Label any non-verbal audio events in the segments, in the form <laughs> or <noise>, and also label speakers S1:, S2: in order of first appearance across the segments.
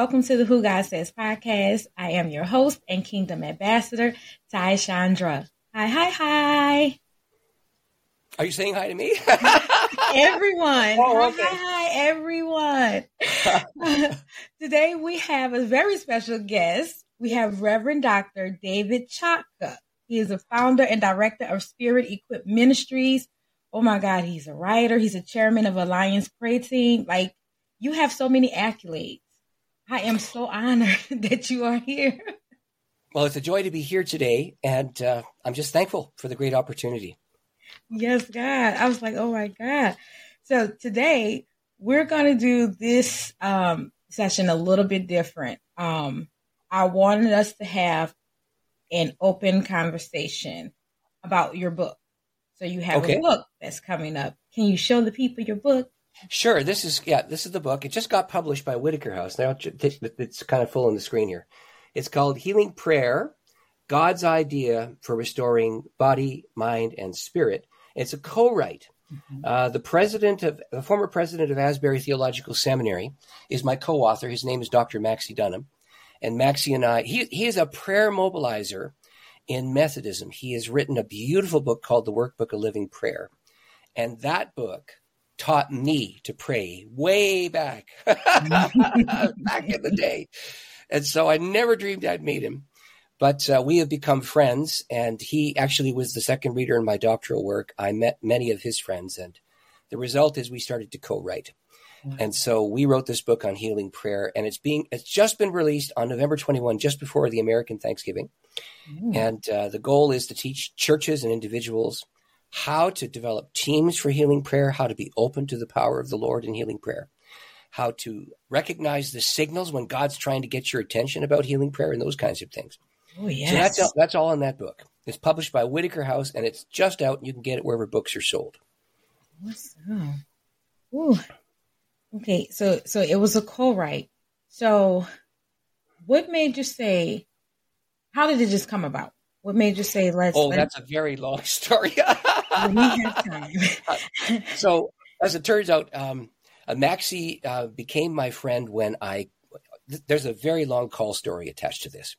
S1: Welcome to the Who God Says podcast. I am your host and Kingdom Ambassador, Ty Chandra. Hi, hi, hi.
S2: Are you saying hi to me? <laughs>
S1: everyone. Oh, okay. Hi, hi, everyone. <laughs> Today we have a very special guest. We have Reverend Dr. David Chotka. He is a founder and director of Spirit Equipped Ministries. Oh my God, he's a writer. He's a chairman of Alliance Pray Team. Like, you have so many accolades. I am so honored <laughs> that you are here.
S2: Well, it's a joy to be here today, and uh, I'm just thankful for the great opportunity.
S1: Yes, God. I was like, oh my God. So today we're going to do this um, session a little bit different. Um, I wanted us to have an open conversation about your book. So you have okay. a book that's coming up. Can you show the people your book?
S2: Sure. This is yeah. This is the book. It just got published by Whitaker House. Now it's kind of full on the screen here. It's called Healing Prayer: God's Idea for Restoring Body, Mind, and Spirit. It's a co-write. Mm-hmm. Uh, the president of the former president of Asbury Theological Seminary is my co-author. His name is Dr. Maxie Dunnam, and Maxie and I. He he is a prayer mobilizer in Methodism. He has written a beautiful book called The Workbook of Living Prayer, and that book taught me to pray way back, <laughs> back in the day. And so I never dreamed I'd meet him. But uh, we have become friends, and he actually was the second reader in my doctoral work. I met many of his friends, and the result is we started to co-write. Mm-hmm. And so we wrote this book on healing prayer, and it's being it's just been released on November 21, just before the American Thanksgiving. Mm-hmm. And uh, the goal is to teach churches and individuals how to develop teams for healing prayer, how to be open to the power of the Lord in healing prayer, how to recognize the signals when God's trying to get your attention about healing prayer, and those kinds of things.
S1: Oh, yes.
S2: So that's all, that's all in that book. It's published by Whitaker House, and it's just out. And you can get it wherever books are sold.
S1: What's Awesome. Ooh. Okay, so so it was a co-write. So, what made you say? How did it just come about? What made you say let's?
S2: Oh,
S1: let's,
S2: that's a very long <laughs> story. <laughs> <laughs> so, as it turns out, um, uh, Maxie uh, became my friend when I. Th- there's a very long call story attached to this,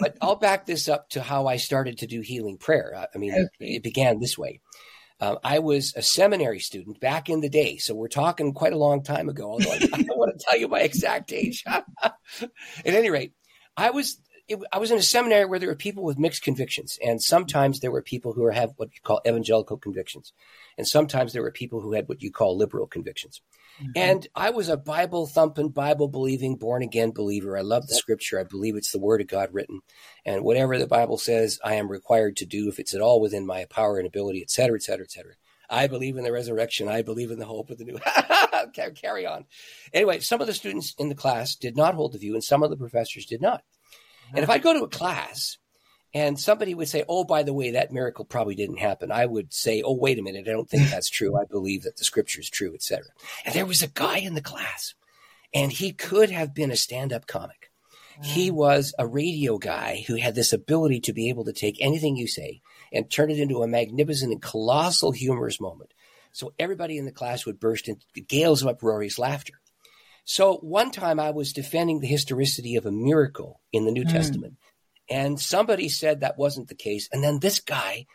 S2: but I'll back this up to how I started to do healing prayer. I, I mean, okay. it, it began this way. Uh, I was a seminary student back in the day, so we're talking quite a long time ago. Although I, I don't want to tell you my exact age. At any rate, I was it, I was in a seminary where there were people with mixed convictions, and sometimes there were people who have what you call evangelical convictions, and sometimes there were people who had what you call liberal convictions. Mm-hmm. And I was a Bible thumping, Bible believing, born again believer. I love the Scripture. I believe it's the Word of God written, and whatever the Bible says, I am required to do if it's at all within my power and ability, et cetera, et cetera, et cetera. I believe in the resurrection. I believe in the hope of the new. <laughs> Carry on. Anyway, some of the students in the class did not hold the view, and some of the professors did not. And if I go to a class and somebody would say, Oh, by the way, that miracle probably didn't happen, I would say, Oh, wait a minute. I don't think that's true. I believe that the scripture is true, etc. And there was a guy in the class and he could have been a stand up comic. He was a radio guy who had this ability to be able to take anything you say and turn it into a magnificent and colossal humorous moment. So everybody in the class would burst into gales of uproarious laughter. So one time I was defending the historicity of a miracle in the New mm. Testament, and somebody said that wasn't the case. And then this guy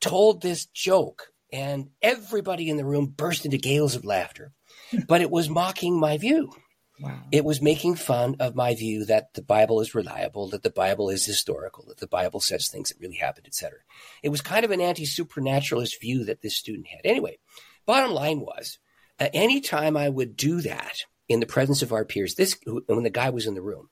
S2: told this joke, and everybody in the room burst into gales of laughter. <laughs> but it was mocking my view. Wow. It was making fun of my view that the Bible is reliable, that the Bible is historical, that the Bible says things that really happened, etc. It was kind of an anti-supernaturalist view that this student had. Anyway, bottom line was, uh, anytime I would do that, in the presence of our peers. This when the guy was in the room,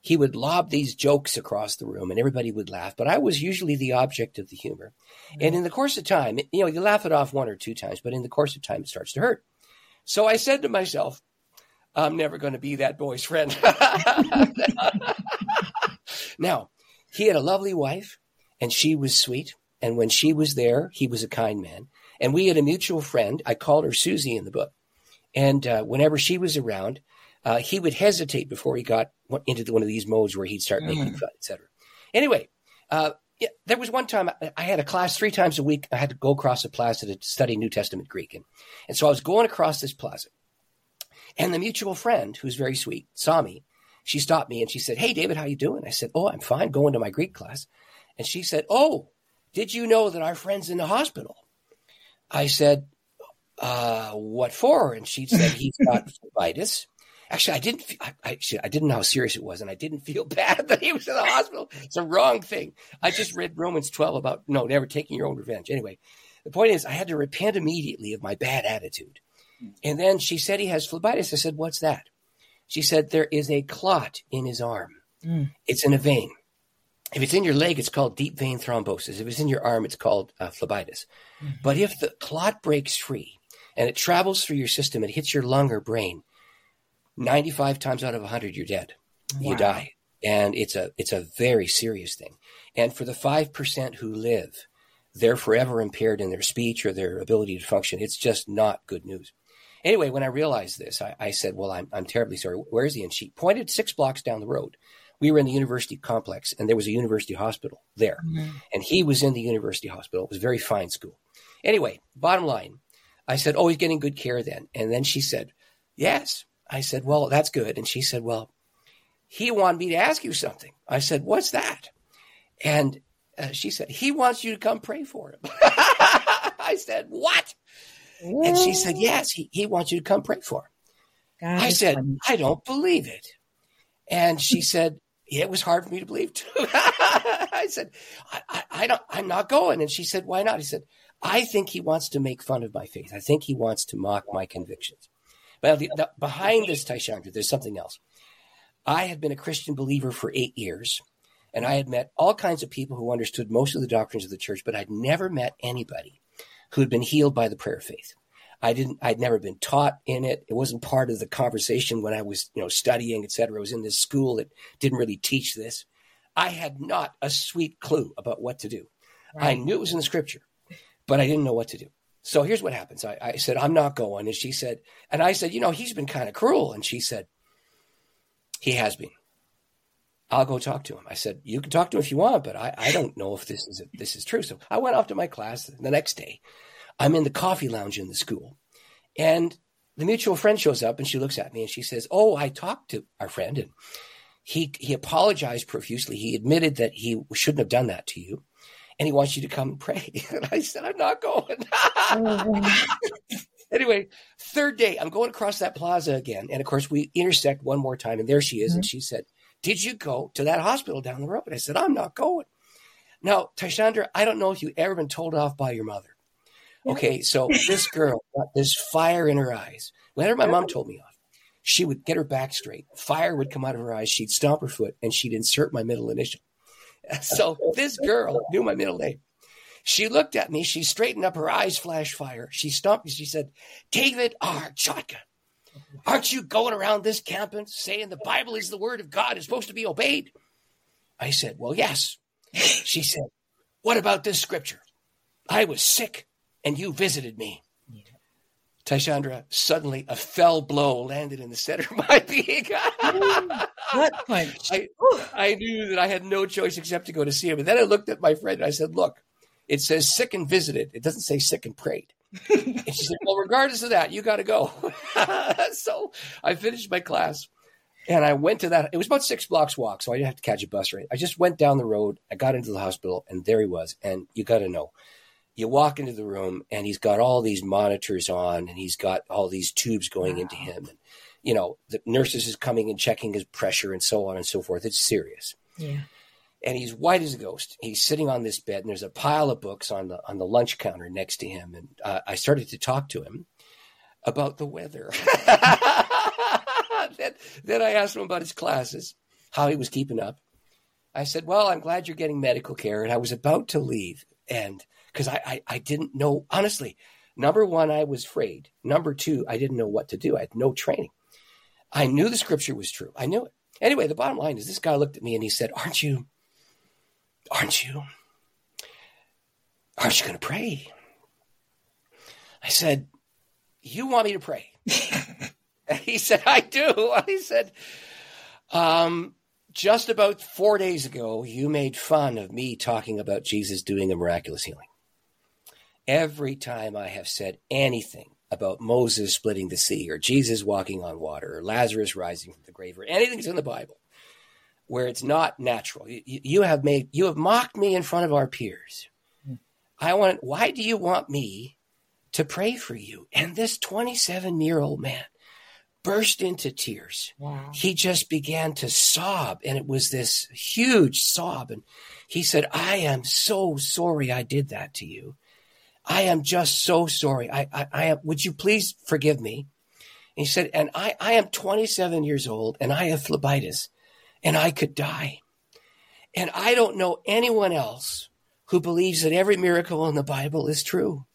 S2: he would lob these jokes across the room, and everybody would laugh. But I was usually the object of the humor. Mm-hmm. And in the course of time, you know, you laugh it off one or two times, but in the course of time, it starts to hurt. So I said to myself, I'm never going to be that boy's friend. <laughs> now, he had a lovely wife, and she was sweet. And when she was there, he was a kind man. And we had a mutual friend. I called her Susie in the book. And uh, whenever she was around, uh, he would hesitate before he got into one of these modes where he'd start making mm. fun, etc. Anyway, uh, yeah, there was one time I had a class three times a week. I had to go across the plaza to study New Testament Greek, and, and so I was going across this plaza, and the mutual friend, who's very sweet, saw me, she stopped me and she said, Hey, David, how you doing? I said, Oh, I'm fine, going to my Greek class. And she said, Oh, did you know that our friend's in the hospital? I said, uh, what for? And she said, he's got <laughs> phlebitis. Actually, I didn't. I, I, I, didn't know how serious it was, and I didn't feel <laughs> bad that he was in the hospital. It's a wrong thing. I just read Romans twelve about no, never taking your own revenge. Anyway, the point is, I had to repent immediately of my bad attitude. And then she said he has phlebitis. I said, "What's that?" She said, "There is a clot in his arm. Mm. It's in a vein. If it's in your leg, it's called deep vein thrombosis. If it's in your arm, it's called uh, phlebitis. Mm-hmm. But if the clot breaks free and it travels through your system, it hits your lung or brain, 95 times out of 100, you're dead. Wow. You die. And it's a, it's a very serious thing. And for the 5% who live, they're forever impaired in their speech or their ability to function. It's just not good news. Anyway, when I realized this, I, I said, Well, I'm, I'm terribly sorry. Where is he? And she pointed six blocks down the road we were in the university complex and there was a university hospital there. Mm-hmm. And he was in the university hospital. It was a very fine school. Anyway, bottom line, I said, Oh, he's getting good care then. And then she said, Yes. I said, Well, that's good. And she said, Well, he wanted me to ask you something. I said, What's that? And uh, she said, He wants you to come pray for him. <laughs> I said, What? And she said, Yes, he, he wants you to come pray for him. God I said, funny. I don't believe it. And she said, it was hard for me to believe too. <laughs> I said, I, I, I, don't, I'm not going. And she said, why not? He said, I think he wants to make fun of my faith. I think he wants to mock my convictions. But the, the, behind this, Taishandra, there's something else. I had been a Christian believer for eight years, and I had met all kinds of people who understood most of the doctrines of the church, but I'd never met anybody who had been healed by the prayer of faith. I didn't, I'd never been taught in it. It wasn't part of the conversation when I was, you know, studying, etc. I was in this school that didn't really teach this. I had not a sweet clue about what to do. Right. I knew it was in the scripture, but I didn't know what to do. So here's what happens. I, I said, I'm not going. And she said, and I said, you know, he's been kind of cruel. And she said, he has been. I'll go talk to him. I said, you can talk to him if you want, but I, I don't know if this is, this is true. So I went off to my class the next day I'm in the coffee lounge in the school. And the mutual friend shows up and she looks at me and she says, Oh, I talked to our friend and he, he apologized profusely. He admitted that he shouldn't have done that to you and he wants you to come and pray. <laughs> And I said, I'm not going. <laughs> anyway, third day, I'm going across that plaza again. And of course, we intersect one more time and there she is. Mm-hmm. And she said, Did you go to that hospital down the road? And I said, I'm not going. Now, Tashandra, I don't know if you've ever been told off by your mother. Okay, so <laughs> this girl got this fire in her eyes. Whenever my mom told me off, she would get her back straight. Fire would come out of her eyes. She'd stomp her foot and she'd insert my middle initial. <laughs> So this girl knew my middle name. She looked at me. She straightened up. Her eyes flashed fire. She stomped me. She said, David R. Chotka, aren't you going around this campus saying the Bible is the word of God, is supposed to be obeyed? I said, Well, yes. She said, What about this scripture? I was sick and you visited me. Yeah. Suddenly a fell blow landed in the center of my <laughs> being.
S1: punch?
S2: I, I knew that I had no choice except to go to see him. And then I looked at my friend and I said, Look, it says sick and visited. It doesn't say sick and prayed. <laughs> and she said, Well, regardless of that, you got to go. <laughs> so I finished my class and I went to that. It was about six blocks walk, so I didn't have to catch a bus. Right, I just went down the road. I got into the hospital, and there he was. And you got to know, you walk into the room and he's got all these monitors on and he's got all these tubes going wow. into him. And you know the nurses is coming and checking his pressure and so on and so forth. It's serious.
S1: Yeah.
S2: And he's white as a ghost. He's sitting on this bed and there's a pile of books on the on the lunch counter next to him. And uh, i started to talk to him about the weather. <laughs> Then, then i asked him about his classes how he was keeping up. I said well i'm glad you're getting medical care and i was about to leave and because I, I, I didn't know honestly. Number one, I was afraid. Number two, I didn't know what to do. I had no training. I knew the scripture was true. I knew it. Anyway, the bottom line is this guy looked at me and he said, Aren't you, aren't you, aren't you going to pray? I said, You want me to pray? <laughs> he said, I do. <laughs> He said, um, just about four days ago, you made fun of me talking about Jesus doing a miraculous healing. Every time I have said anything about Moses splitting the sea or Jesus walking on water or Lazarus rising from the grave or anything that's in the Bible where it's not natural. You, you have made you have mocked me in front of our peers. Hmm. I want why do you want me to pray for you? And this 27 year old man burst into tears. Wow. He just began to sob, and it was this huge sob. And he said, I am so sorry I did that to you. I am just so sorry. I, I, I am, would you please forgive me? And he said, and I, I am 27 years old and I have phlebitis and I could die. And I don't know anyone else who believes that every miracle in the Bible is true.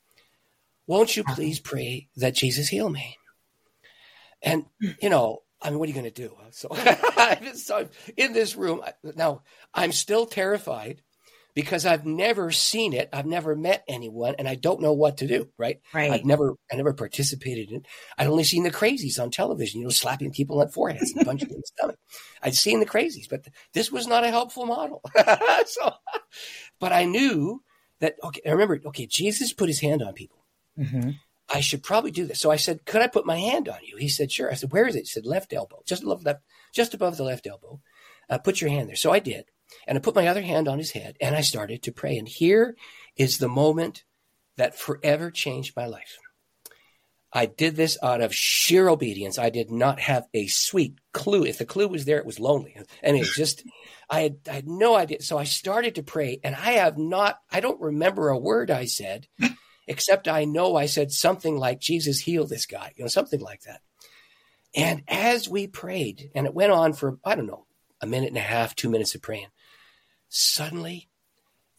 S2: Won't you uh-huh. please pray that Jesus heal me? And, you know, I mean, what are you going to do? <laughs> So, <laughs> so in this room now, I'm still terrified because I've never seen it. I've never met anyone and I don't know what to do. Right.
S1: Right.
S2: I've never, I never participated in it. I'd only seen the crazies on television, you know, slapping people on foreheads and punching them in the stomach. I'd seen the crazies, but this was not a helpful model. <laughs> so, but I knew that, okay, I remember, okay, Jesus put his hand on people. Mm-hmm. I should probably do this. So I said, could I put my hand on you? He said, sure. I said, where is it? He said, left elbow, just above left, just above the left elbow. Uh, put your hand there. So I did. And I put my other hand on his head and I started to pray. And here is the moment that forever changed my life. I did this out of sheer obedience. I did not have a sweet clue. If the clue was there, it was lonely. And it just, I had, I had no idea. So I started to pray and I have not, I don't remember a word I said, except I know I said something like, Jesus, heal this guy, you know, something like that. And as we prayed, and it went on for, I don't know, a minute and a half, two minutes of praying, suddenly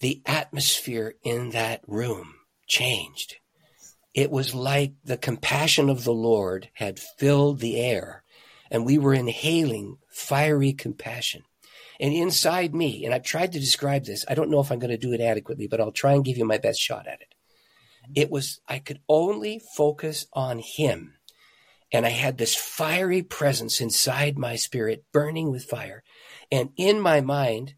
S2: the atmosphere in that room changed. It was like the compassion of the Lord had filled the air, and we were inhaling fiery compassion. And inside me, and I've tried to describe this, I don't know if I'm going to do it adequately, but I'll try and give you my best shot at it. It was, I could only focus on Him. And I had this fiery presence inside my spirit, burning with fire. And in my mind,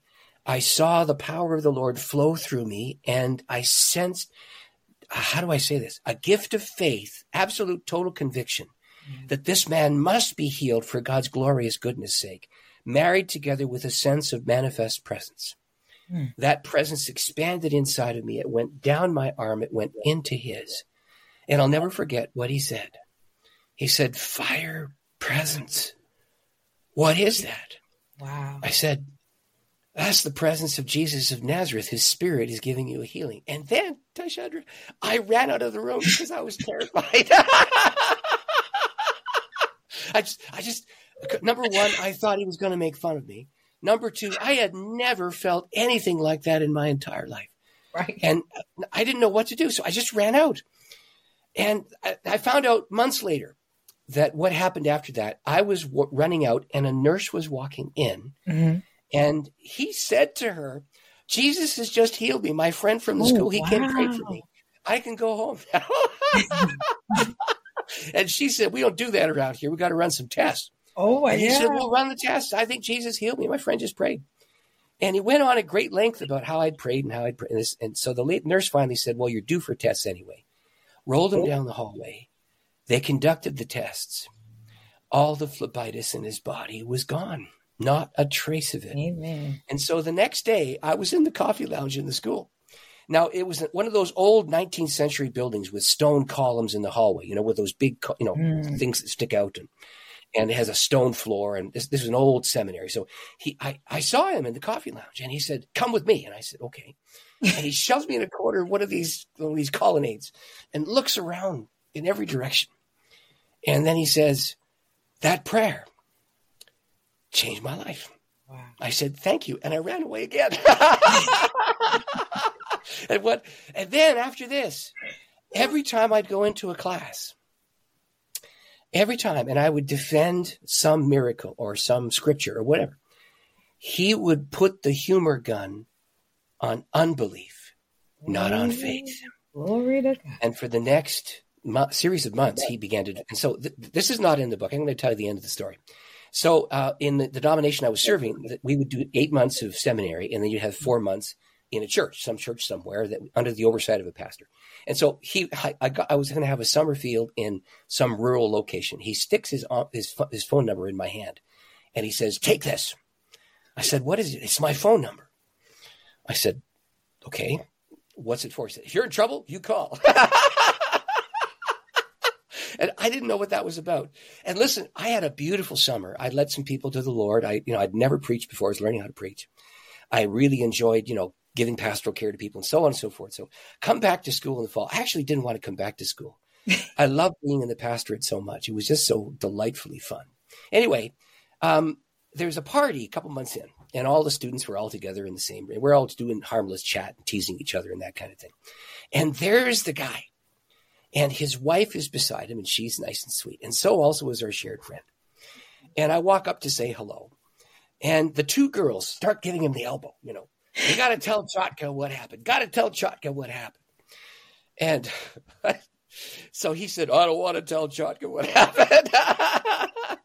S2: I saw the power of the Lord flow through me and I sensed, how do I say this? A gift of faith, absolute total conviction mm-hmm. that this man must be healed for God's glorious goodness sake, married together with a sense of manifest presence. Mm. That presence expanded inside of me. It went down my arm. It went into his. And I'll never forget what he said. He said, fire presence. What is that?
S1: Wow.
S2: I said, that's the presence of Jesus of Nazareth. His spirit is giving you a healing. And then, Tashandra, I ran out of the room because I was terrified. <laughs> I just, I just, number one, I thought he was going to make fun of me. Number two, I had never felt anything like that in my entire life.
S1: Right.
S2: And I didn't know what to do. So I just ran out. And I, I found out months later that what happened after that, I was w- running out and a nurse was walking in. Mm-hmm and he said to her, Jesus has just healed me. My friend from the oh, school, he wow. came and prayed for me. I can go home now. <laughs> and she said, We don't do that around here. We got to run some tests.
S1: Oh,
S2: and
S1: he
S2: yeah. said, We'll run the tests. I think Jesus healed me. My friend just prayed. And he went on at great length about how I'd prayed and how I'd prayed. And so the late nurse finally said, Well, you're due for tests anyway. Rolled him oh. down the hallway. They conducted the tests. All the phlebitis in his body was gone. Not a trace of it.
S1: Amen.
S2: And so the next day, I was in the coffee lounge in the school. Now it was one of those old 19th century buildings with stone columns in the hallway, you know, with those big, you know, mm. things that stick out and, and it has a stone floor. And this, this is an old seminary. So he, I, I saw him in the coffee lounge and he said, come with me. And I said, okay. and he shoves me in a corner of one of these, one of these colonnades and looks around in every direction. And then he says, that prayer, changed my life. Wow. I said, thank you. And I ran away again. <laughs> and what, and then after this, every time I'd go into a class, every time, and I would defend some miracle or some scripture or whatever, he would put the humor gun on unbelief, not on faith.
S1: Glory to God.
S2: And for the next mo- series of months, he began to. And so th- this is not in the book. I'm going to tell you the end of the story. So uh, in the, denomination I was serving, we would do eight months of seminary, and then you'd have four months in a church, some church somewhere that under the oversight of a pastor. And so he, I, I, got, I was going to have a summer field in some rural location. He sticks his, his, his phone number in my hand and he says, take this. I said, what is it? It's my phone number. I said, okay, what's it for? He said, if you're in trouble, you call. <laughs> and I didn't know what that was about. And listen, I had a beautiful summer. I led some people to the Lord. I, you know, I'd never preached before. I was learning how to preach. I really enjoyed, you know, giving pastoral care to people and so on and so forth. So come back to school in the fall. I actually didn't want to come back to school. <laughs> I loved being in the pastorate so much. It was just so delightfully fun. Anyway, um, there was a party a couple months in, and all the students were all together in the same room. We're all doing harmless chat and teasing each other and that kind of thing. And there's the guy, and his wife is beside him, and she's nice and sweet. And so also is our shared friend. And I walk up to say hello, and the two girls start giving him the elbow, you know, you got to tell Chotka what happened. Got to tell Chotka what happened. And <laughs> so he said, I don't want to tell Chotka what <laughs> happened. <laughs>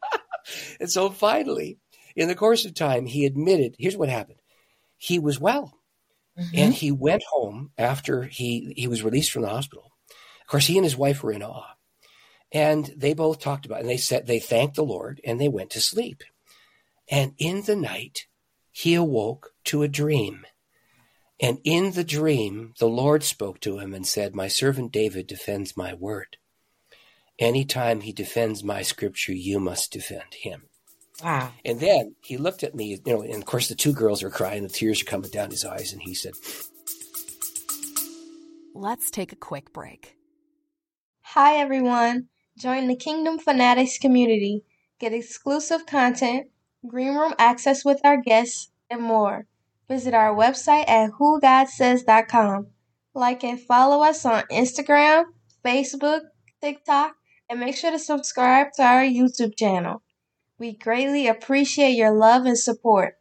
S2: and so finally, in the course of time, he admitted here's what happened. He was well. Mm-hmm. And he went home after he, he was released from the hospital. Of course, he and his wife were in awe. And they both talked about it. And they said they thanked the Lord and they went to sleep. And in the night, he awoke to a dream. And in the dream, the Lord spoke to him and said, My servant David defends my word. Any time he defends my scripture, you must defend him. Wow. And then he looked at me, you know, and of course the two girls are crying, the tears are coming down his eyes, and he said,
S3: Let's take a quick break.
S4: Hi, everyone. Join the Kingdom Fanatics community. Get exclusive content green room access with our guests, and more. Visit our website at whogodsays.com. Like and follow us on Instagram, Facebook, TikTok, and make sure to subscribe to our YouTube channel. We greatly appreciate your love and support.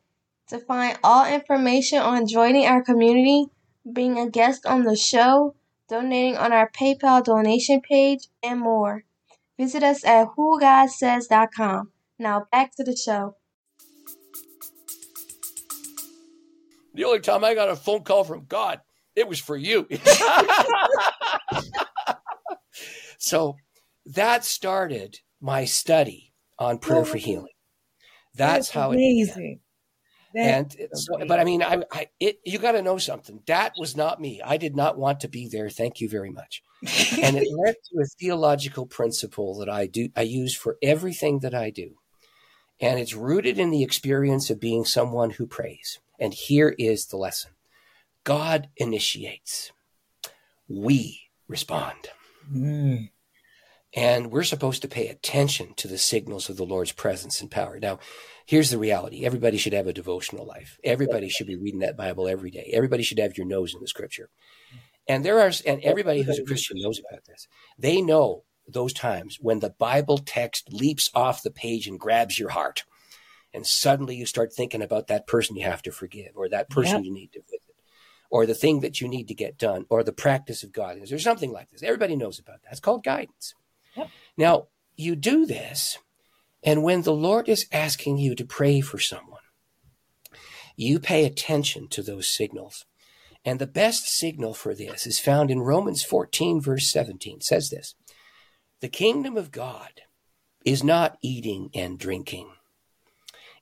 S4: To find all information on joining our community, being a guest on the show, donating on our PayPal donation page, and more, visit us at whogodsays.com. Now back to the show.
S2: The only time I got a phone call from God, it was for you. <laughs> so that started my study on prayer for oh healing. That's, That's how amazing. it and so, but I mean, I, I it, you got to know something. That was not me. I did not want to be there. Thank you very much. and it <laughs> led to a theological principle that I do, I use for everything that I do. And it's rooted in the experience of being someone who prays. And here is the lesson God initiates, we respond. Mm. And we're supposed to pay attention to the signals of the Lord's presence and power. Now, here's the reality everybody should have a devotional life. Everybody should be reading that Bible every day. Everybody should have your nose in the scripture. And there are, and everybody who's a Christian knows about this. They know those times when the Bible text leaps off the page and grabs your heart and suddenly you start thinking about that person you have to forgive or that person yep. you need to visit or the thing that you need to get done or the practice of godliness There's something like this everybody knows about that it's called guidance yep. now you do this and when the lord is asking you to pray for someone you pay attention to those signals and the best signal for this is found in romans 14 verse 17 it says this the kingdom of god is not eating and drinking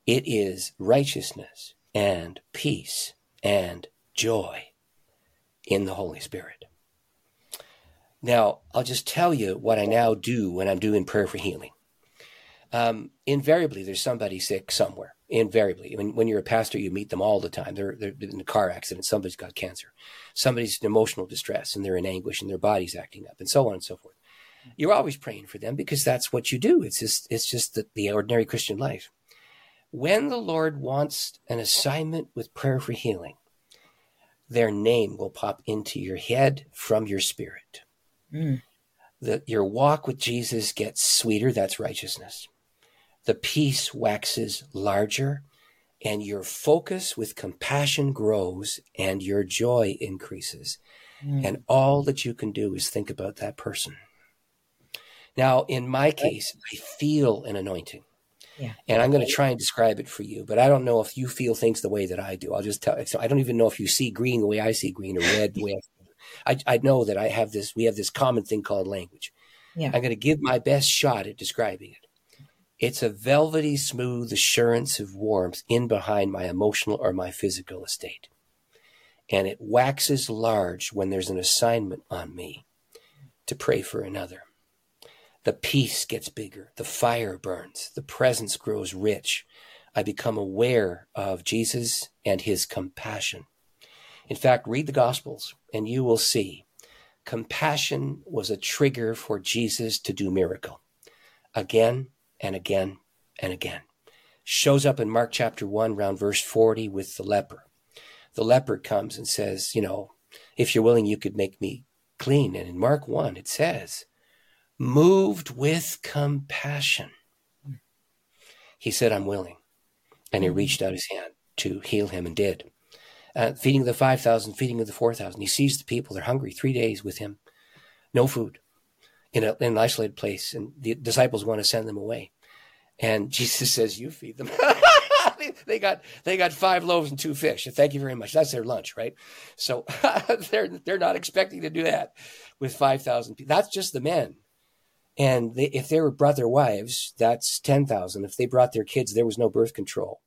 S2: it is righteousness and peace and joy in the Holy Spirit. Now, I'll just tell you what I now do when I'm doing prayer for healing. Um, invariably, there's somebody sick somewhere. Invariably, when, when you're a pastor, you meet them all the time. They're, they're in a car accident. Somebody's got cancer. Somebody's in emotional distress and they're in anguish and their body's acting up and so on and so forth. You're always praying for them because that's what you do. It's just, it's just the, the ordinary Christian life. When the Lord wants an assignment with prayer for healing, their name will pop into your head from your spirit. Mm. The, your walk with Jesus gets sweeter, that's righteousness. The peace waxes larger, and your focus with compassion grows, and your joy increases. Mm. And all that you can do is think about that person. Now, in my case, I feel an anointing.
S1: Yeah.
S2: And I'm going to try and describe it for you, but I don't know if you feel things the way that I do. I'll just tell. So I don't even know if you see green the way I see green or red the way I. I, I know that I have this. We have this common thing called language.
S1: Yeah.
S2: I'm going to give my best shot at describing it. It's a velvety, smooth assurance of warmth in behind my emotional or my physical estate. And it waxes large when there's an assignment on me to pray for another. The peace gets bigger, the fire burns, the presence grows rich. I become aware of Jesus and his compassion. In fact, read the Gospels and you will see compassion was a trigger for Jesus to do miracle again and again and again. Shows up in Mark chapter 1, around verse 40, with the leper. The leper comes and says, You know, if you're willing, you could make me clean. And in Mark 1, it says, moved with compassion. He said, I'm willing. And he reached out his hand to heal him and did. Uh, feeding the 5,000, feeding of the 4,000. He sees the people, they're hungry, three days with him, no food in, a, in an isolated place. And the disciples want to send them away. And Jesus <laughs> says, You feed them. <laughs> they got they got five loaves and two fish. Thank you very much. That's their lunch, right? So <laughs> they're they're not expecting to do that with five thousand people. That's just the men. And they, if they were brought their wives, that's ten thousand. If they brought their kids, there was no birth control.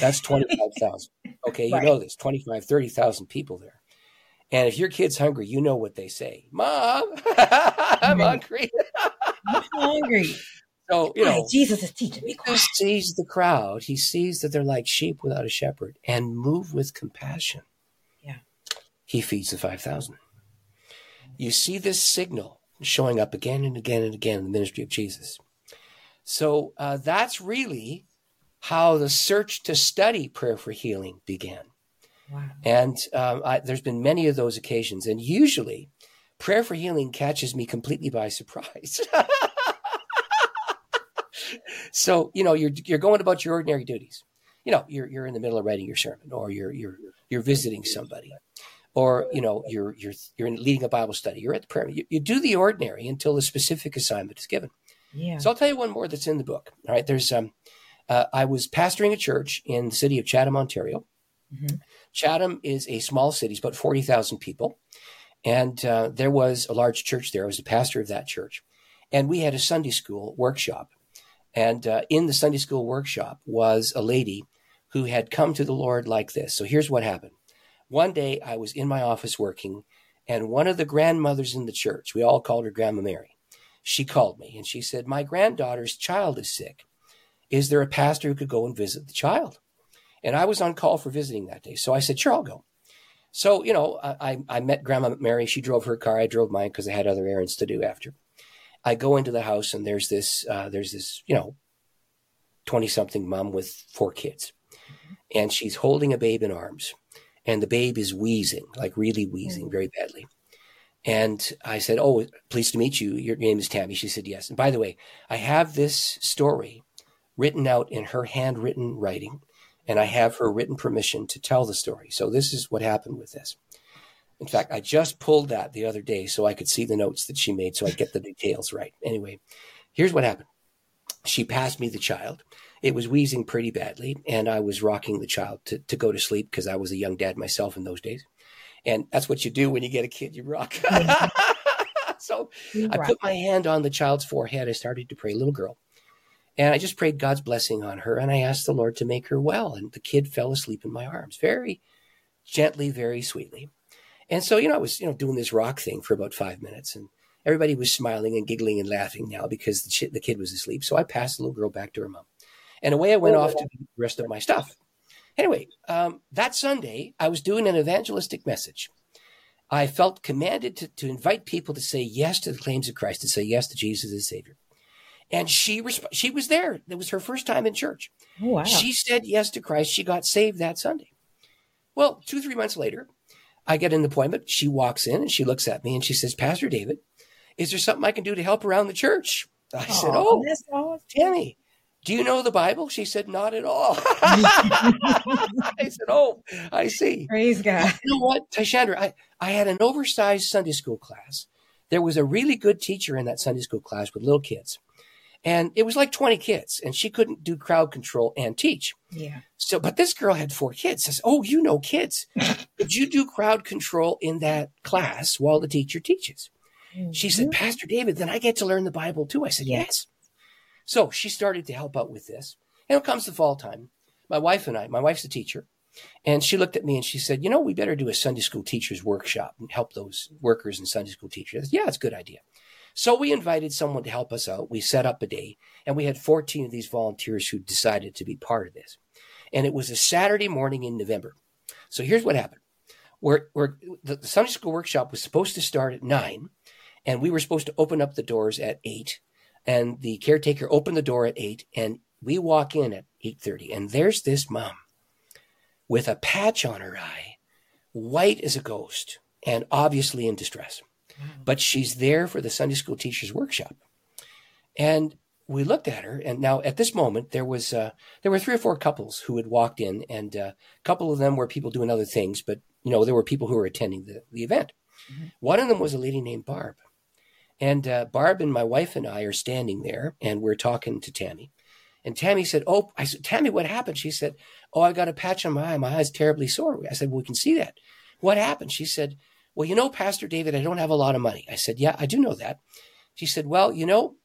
S2: That's twenty five thousand. Okay, you right. know this 25, 30,000 people there. And if your kid's hungry, you know what they say, "Mom, <laughs> I'm hungry." <laughs>
S1: I'm hungry.
S2: So you know,
S1: Jesus is teaching me.
S2: He sees the crowd. He sees that they're like sheep without a shepherd, and move with compassion.
S1: Yeah,
S2: he feeds the five thousand. You see this signal showing up again and again and again in the ministry of Jesus. So uh, that's really how the search to study prayer for healing began.
S1: Wow.
S2: And um, I, there's been many of those occasions, and usually, prayer for healing catches me completely by surprise. <laughs> so you know you're you're going about your ordinary duties. You know you're you're in the middle of writing your sermon, or you're you're you're visiting somebody, or you know you're you're you're leading a Bible study. You're at the prayer. You, you do the ordinary until the specific assignment is given.
S1: Yeah.
S2: So I'll tell you one more that's in the book. All right, there's um, uh, I was pastoring a church in the city of Chatham, Ontario.
S1: Mm-hmm.
S2: Chatham is a small city; it's about forty thousand people, and uh, there was a large church there. I was the pastor of that church, and we had a Sunday school workshop. And uh, in the Sunday school workshop was a lady who had come to the Lord like this. So here's what happened. One day I was in my office working, and one of the grandmothers in the church, we all called her Grandma Mary, she called me and she said, My granddaughter's child is sick. Is there a pastor who could go and visit the child? And I was on call for visiting that day. So I said, Sure, I'll go. So, you know, I, I met Grandma Mary. She drove her car. I drove mine because I had other errands to do after. I go into the house and there's this uh, there's this you know twenty something mom with four kids, and she's holding a babe in arms, and the babe is wheezing like really wheezing very badly. And I said, "Oh, pleased to meet you. Your name is Tammy." She said, "Yes." And by the way, I have this story written out in her handwritten writing, and I have her written permission to tell the story. So this is what happened with this. In fact, I just pulled that the other day so I could see the notes that she made so I get the details right. Anyway, here's what happened. She passed me the child. It was wheezing pretty badly, and I was rocking the child to, to go to sleep because I was a young dad myself in those days. And that's what you do when you get a kid, you rock. <laughs> so I put my hand on the child's forehead. I started to pray, little girl. And I just prayed God's blessing on her, and I asked the Lord to make her well. And the kid fell asleep in my arms very gently, very sweetly. And so, you know, I was, you know, doing this rock thing for about five minutes and everybody was smiling and giggling and laughing now because the, ch- the kid was asleep. So I passed the little girl back to her mom. And away I went off to the rest of my stuff. Anyway, um, that Sunday, I was doing an evangelistic message. I felt commanded to, to invite people to say yes to the claims of Christ, to say yes to Jesus as Savior. And she resp- she was there. It was her first time in church.
S1: Oh, wow.
S2: She said yes to Christ. She got saved that Sunday. Well, two, three months later, I get an appointment. She walks in and she looks at me and she says, Pastor David, is there something I can do to help around the church? I Aww, said, Oh, awesome. Tammy, do you know the Bible? She said, Not at all. <laughs> <laughs> I said, Oh, I see.
S1: Praise God.
S2: You know what, Tashandra, I, I had an oversized Sunday school class. There was a really good teacher in that Sunday school class with little kids. And it was like 20 kids, and she couldn't do crowd control and teach.
S1: Yeah.
S2: So, but this girl had four kids. Says, "Oh, you know kids. <laughs> could you do crowd control in that class while the teacher teaches?" She said,
S1: Mm-hmm.
S2: "Pastor David, then I get to learn the Bible too." I said,
S1: Yeah.
S2: "Yes." So she started to help out with this. And it comes the fall time. My wife and I, my wife's a teacher, and she looked at me and she said, "You know, we better do a Sunday school teachers workshop and help those workers and Sunday school teachers." Said, yeah, it's a good idea. So we invited someone to help us out. We set up a day, and we had 14 of these volunteers who decided to be part of this. And it was a Saturday morning in November. So here's what happened. We're, we're, the, the Sunday school workshop was supposed to start at nine, and we were supposed to open up the doors at eight. And the caretaker opened the door at eight, and we walk in at eight thirty, and there's this mom with a patch on her eye, white as a ghost, and obviously in distress. But she's there for the Sunday school teachers workshop, and we looked at her. And now at this moment, there was uh, there were three or four couples who had walked in, and uh, a couple of them were people doing other things, but you know there were people who were attending the, the event. One of them was a lady named Barb. And uh, Barb and my wife and I are standing there and we're talking to Tammy. And Tammy said, Oh, I said, Tammy, what happened? She said, Oh, I got a patch on my eye. My eye's terribly sore. I said, Well, we can see that. What happened? She said, Well, you know, Pastor David, I don't have a lot of money. I said, Yeah, I do know that. She said, Well, you know,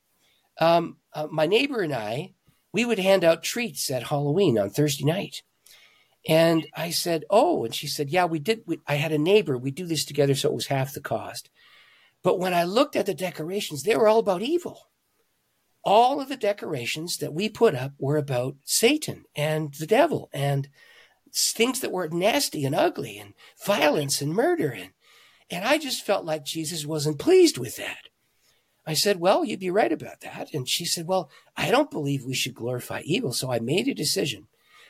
S2: um, uh, my neighbor and I, we would hand out treats at Halloween on Thursday night. And I said, Oh, and she said, Yeah, we did. We, I had a neighbor. We do this together, so it was half the cost. But when I looked at the decorations, they were all about evil. All of the decorations that we put up were about Satan and the devil and things that were nasty and ugly and violence and murder. And, and I just felt like Jesus wasn't pleased with that. I said, Well, you'd be right about that. And she said, Well, I don't believe we should glorify evil. So I made a decision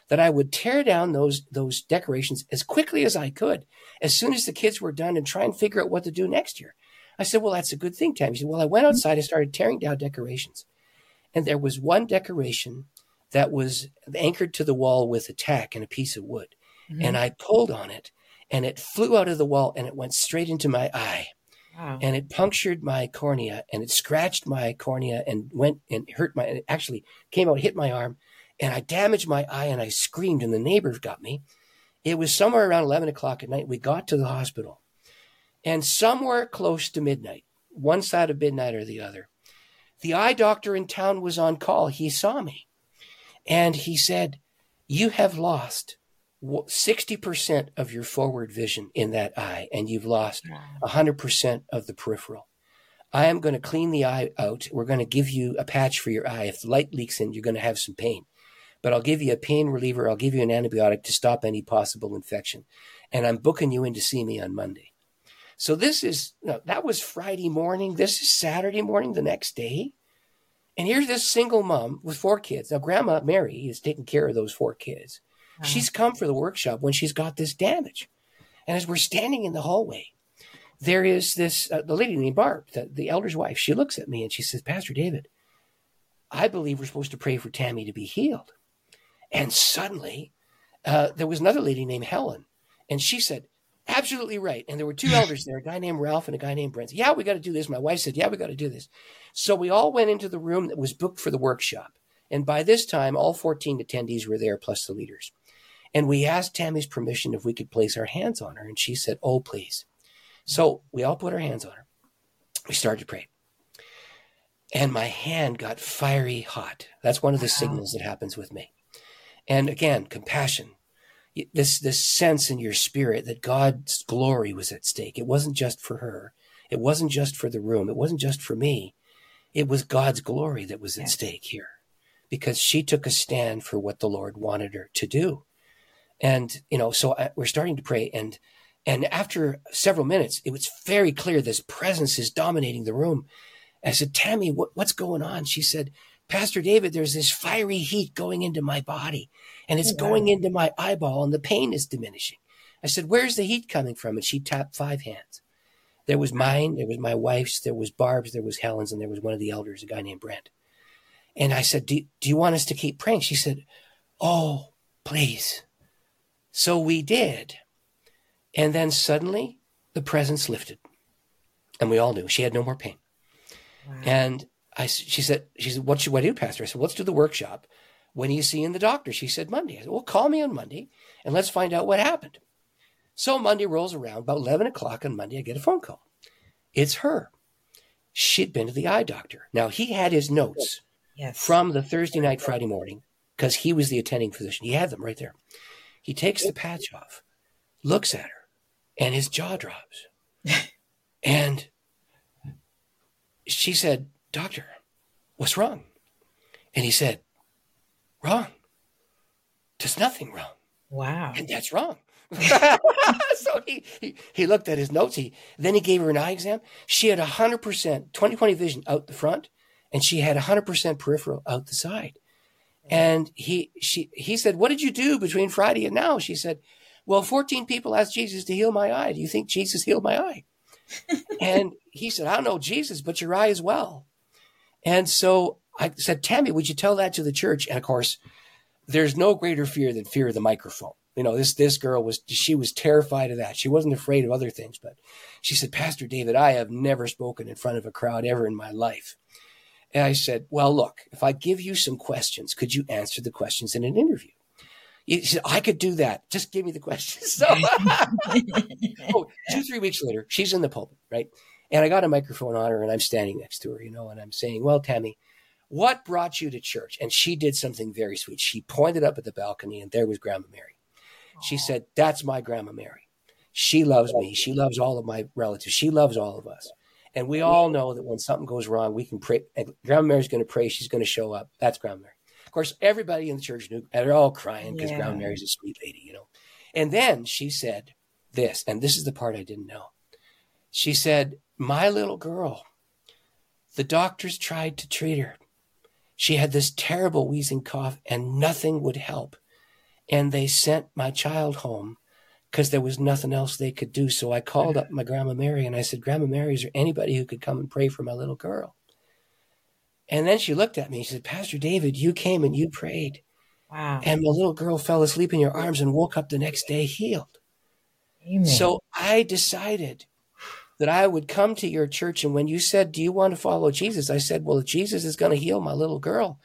S2: that I would tear down those, those decorations as quickly as I could, as soon as the kids were done, and try and figure out what to do next year. I said, Well, that's a good thing, Tammy. She said, Well, I went mm-hmm. outside and started tearing down decorations. And there was one decoration that was anchored to the wall with a tack and a piece of wood. Mm-hmm. And I pulled on it and it flew out of the wall and it went straight into my eye.
S1: Wow.
S2: And it punctured my cornea and it scratched my cornea and went and hurt my, it actually came out, hit my arm. And I damaged my eye and I screamed and the neighbors got me. It was somewhere around 11 o'clock at night. We got to the hospital. And somewhere close to midnight, one side of midnight or the other, the eye doctor in town was on call. He saw me and he said, You have lost 60% of your forward vision in that eye, and you've lost 100% of the peripheral. I am going to clean the eye out. We're going to give you a patch for your eye. If the light leaks in, you're going to have some pain. But I'll give you a pain reliever. I'll give you an antibiotic to stop any possible infection. And I'm booking you in to see me on Monday. So this is, no, that was Friday morning. This is Saturday morning the next day. And here's this single mom with four kids. Now, Grandma Mary is taking care of those four kids. She's come for the workshop when she's got this damage. And as we're standing in the hallway, there is this uh, the lady named Barb, the, the elder's wife. She looks at me and she says, Pastor David, I believe we're supposed to pray for Tammy to be healed. And suddenly, uh, there was another lady named Helen, and she said, Absolutely right. And there were two <laughs> elders there, a guy named Ralph and a guy named Brent. Yeah, we got to do this. My wife said, Yeah, we got to do this. So we all went into the room that was booked for the workshop. And by this time, all 14 attendees were there, plus the leaders. And we asked Tammy's permission if we could place our hands on her. And she said, Oh, please. So we all put our hands on her. We started to pray. And my hand got fiery hot. That's one of the signals that happens with me. And again, compassion. This, this sense in your spirit that God's glory was at stake. It wasn't just for her. It wasn't just for the room. It wasn't just for me. It was God's glory that was at
S1: Yes.
S2: stake here because she took a stand for what the Lord wanted her to do. And, you know, so I, we're starting to pray. And, and after several minutes, it was very clear this presence is dominating the room. I said, Tammy, what, what's going on? She said, Pastor David, there's this fiery heat going into my body and it's
S1: Oh, wow.
S2: going into my eyeball and the pain is diminishing. I said, Where's the heat coming from? And she tapped five hands. There was mine, there was my wife's, there was Barb's, there was Helen's, and there was one of the elders, a guy named Brent. And I said, do, do you want us to keep praying? She said, Oh, please. So we did. And then suddenly the presence lifted. And we all knew she had no more pain.
S1: Wow.
S2: And I, she said, she said, what should I do, Pastor? I said, let's do the workshop. When are you seeing the doctor? She said, Monday. I said, well, call me on Monday and let's find out what happened. So Monday rolls around, about 11 o'clock on Monday, I get a phone call. It's her. She'd been to the eye doctor. Now, he had his notes yes. from the Thursday night, Friday morning, because he was the attending physician. He had them right there. He takes the patch off, looks at her, and his jaw drops. <laughs> and she said, Doctor, what's wrong? And he said, Wrong. There's nothing wrong.
S1: Wow.
S2: And that's wrong. <laughs> so he, he, he looked at his notes. He then he gave her an eye exam. She had hundred percent 20/20 vision out the front, and she had hundred percent peripheral out the side. And he she he said, "What did you do between Friday and now?" She said, "Well, 14 people asked Jesus to heal my eye. Do you think Jesus healed my eye?" <laughs> and he said, "I don't know Jesus, but your eye is well." And so I said, "Tammy, would you tell that to the church?" And of course, there's no greater fear than fear of the microphone. You know, this this girl was she was terrified of that. She wasn't afraid of other things, but she said, "Pastor David, I have never spoken in front of a crowd ever in my life." And I said, "Well, look, if I give you some questions, could you answer the questions in an interview?" He said, "I could do that. Just give me the questions." <laughs> So, <laughs> oh, two three weeks later, she's in the pulpit, right? And I got a microphone on her, and I'm standing next to her, you know, and I'm saying, "Well, Tammy." What brought you to church? And she did something very sweet. She pointed up at the balcony, and there was Grandma Mary. She said, That's my Grandma Mary. She loves me. She loves all of my relatives. She loves all of us. And we all know that when something goes wrong, we can pray. And Grandma Mary's going to pray. She's going to show up. That's Grandma Mary. Of course, everybody in the church knew, they're all crying because yeah. Grandma Mary's a sweet lady, you know. And then she said this, and this is the part I didn't know. She said, My little girl, the doctors tried to treat her. She had this terrible wheezing cough, and nothing would help and they sent my child home because there was nothing else they could do. So I called up my grandma Mary and I said, Grandma Mary, is there anybody who could come and pray for my little girl? And then she looked at me. She said, Pastor David, you came and you prayed.
S1: Wow.
S2: And my little girl fell asleep in your arms and woke up the next day healed. Amen. So I decided that I would come to your church. And when you said, Do you want to follow Jesus? I said, Well, if Jesus is going to heal my little girl,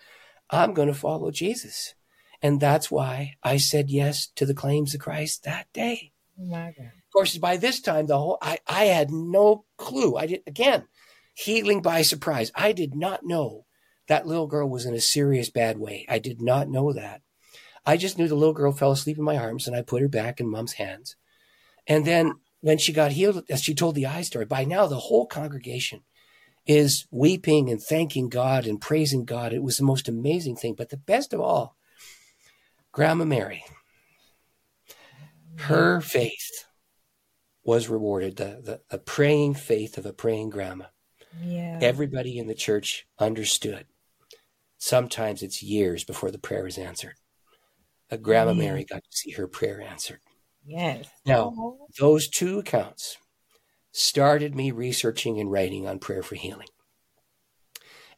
S2: I'm going to follow Jesus. And that's why I said yes to the claims of Christ that day.
S1: Oh my God.
S2: Of course, by this time, the whole I, I had no clue. I did again, healing by surprise. I did not know that little girl was in a serious bad way. I did not know that. I just knew the little girl fell asleep in my arms and I put her back in mom's hands. And then when she got healed, as she told the eye story, by now the whole congregation is weeping and thanking God and praising God. It was the most amazing thing. But the best of all Grandma Mary, her faith was rewarded, the, the, the praying faith of a praying grandma.
S1: Yeah.
S2: Everybody in the church understood. Sometimes it's years before the prayer is answered. A grandma yeah. Mary got to see her prayer answered.
S1: Yes.
S2: Now, those two accounts started me researching and writing on prayer for healing.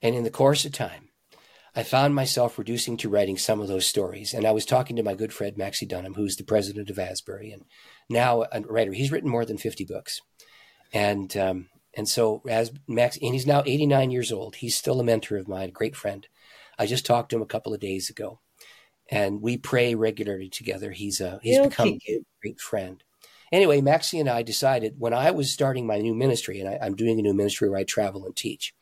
S2: And in the course of time, I found myself reducing to writing some of those stories. And I was talking to my good friend Maxie Dunnam, who's the president of Asbury and now a writer. He's written more than 50 books. And, um, and so as Max, and he's now 89 years old. He's still a mentor of mine, a great friend. I just talked to him a couple of days ago and we pray regularly together. He's a, he's He'll become a great friend. Anyway, Maxie and I decided when I was starting my new ministry, and I, I'm doing a new ministry where I travel and teach,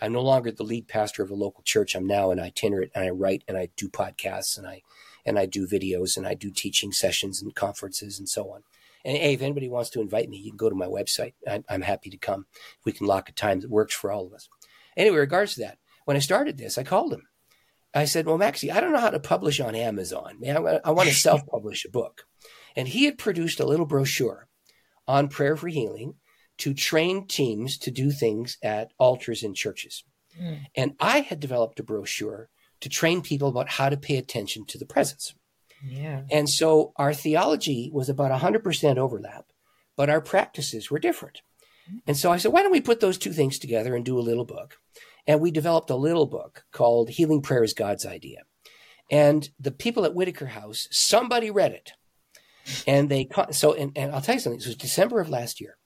S2: I'm no longer the lead pastor of a local church. I'm now an itinerant and I write and I do podcasts and I and I do videos and I do teaching sessions and conferences and so on. And hey, if anybody wants to invite me, you can go to my website. I'm, I'm happy to come. We can lock a time that works for all of us. Anyway, regards to that, when I started this, I called him. I said, "Well, Maxie, I don't know how to publish on Amazon. Man, I want to <laughs> self-publish a book." And he had produced a little brochure on prayer for healing to train teams to do things at altars in churches. Mm. And I had developed a brochure to train people about how to pay attention to the presence.
S1: Yeah.
S2: And so our theology was about 100% overlap, but our practices were different. And so I said, why don't we put those two things together and do a little book? And we developed a little book called Healing Prayer is God's Idea. And the people at Whitaker House, somebody read it. And they, so, and, and I'll tell you something, this was December of last year.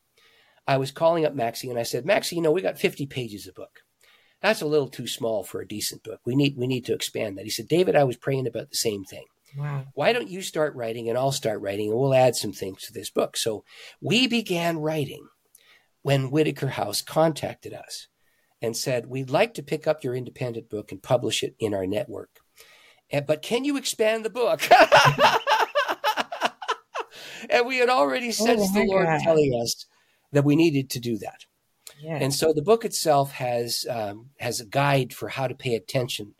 S2: I was calling up Maxie and I said, Maxie, you know, we got 50 pages of book. that's a little too small for a decent book. We need we need to expand that. He said, David, I was praying about the same thing.
S1: Wow.
S2: Why don't you start writing and I'll start writing and we'll add some things to this book. So we began writing when Whitaker House contacted us and said, We'd like to pick up your independent book and publish it in our network. Eh, but can you expand the book? <laughs> and we had already sensed oh the Lord God. telling us that we needed to do that. And so the book itself has um, has a guide for how to pay attention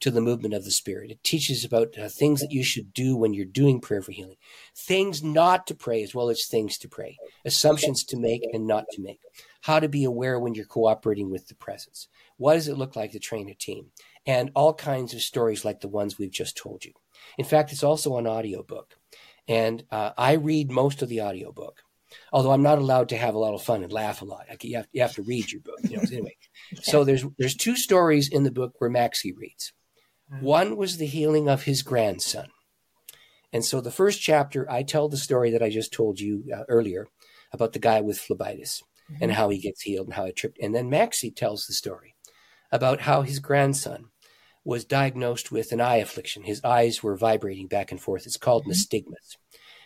S2: to the movement of the Spirit. It teaches about uh, things that you should do when you're doing prayer for healing, things not to pray as well as things to pray, assumptions to make and not to make, how to be aware when you're cooperating with the presence. What does it look like to train a team? And all kinds of stories like the ones we've just told you. In fact, it's also an audiobook. And uh, I read most of the audiobook although I'm not allowed to have a lot of fun and laugh a lot. You have, you have to read your book, you know. anyway, <laughs> so there's there's two stories in the book where Maxie reads. Mm-hmm. One was the healing of his grandson. And so the first chapter, I tell the story that I just told you uh, earlier about the guy with phlebitis mm-hmm. and how he gets healed and how he tripped. And then Maxie tells the story about how his grandson was diagnosed with an eye affliction. His eyes were vibrating back and forth. It's called mm-hmm. nystagmus,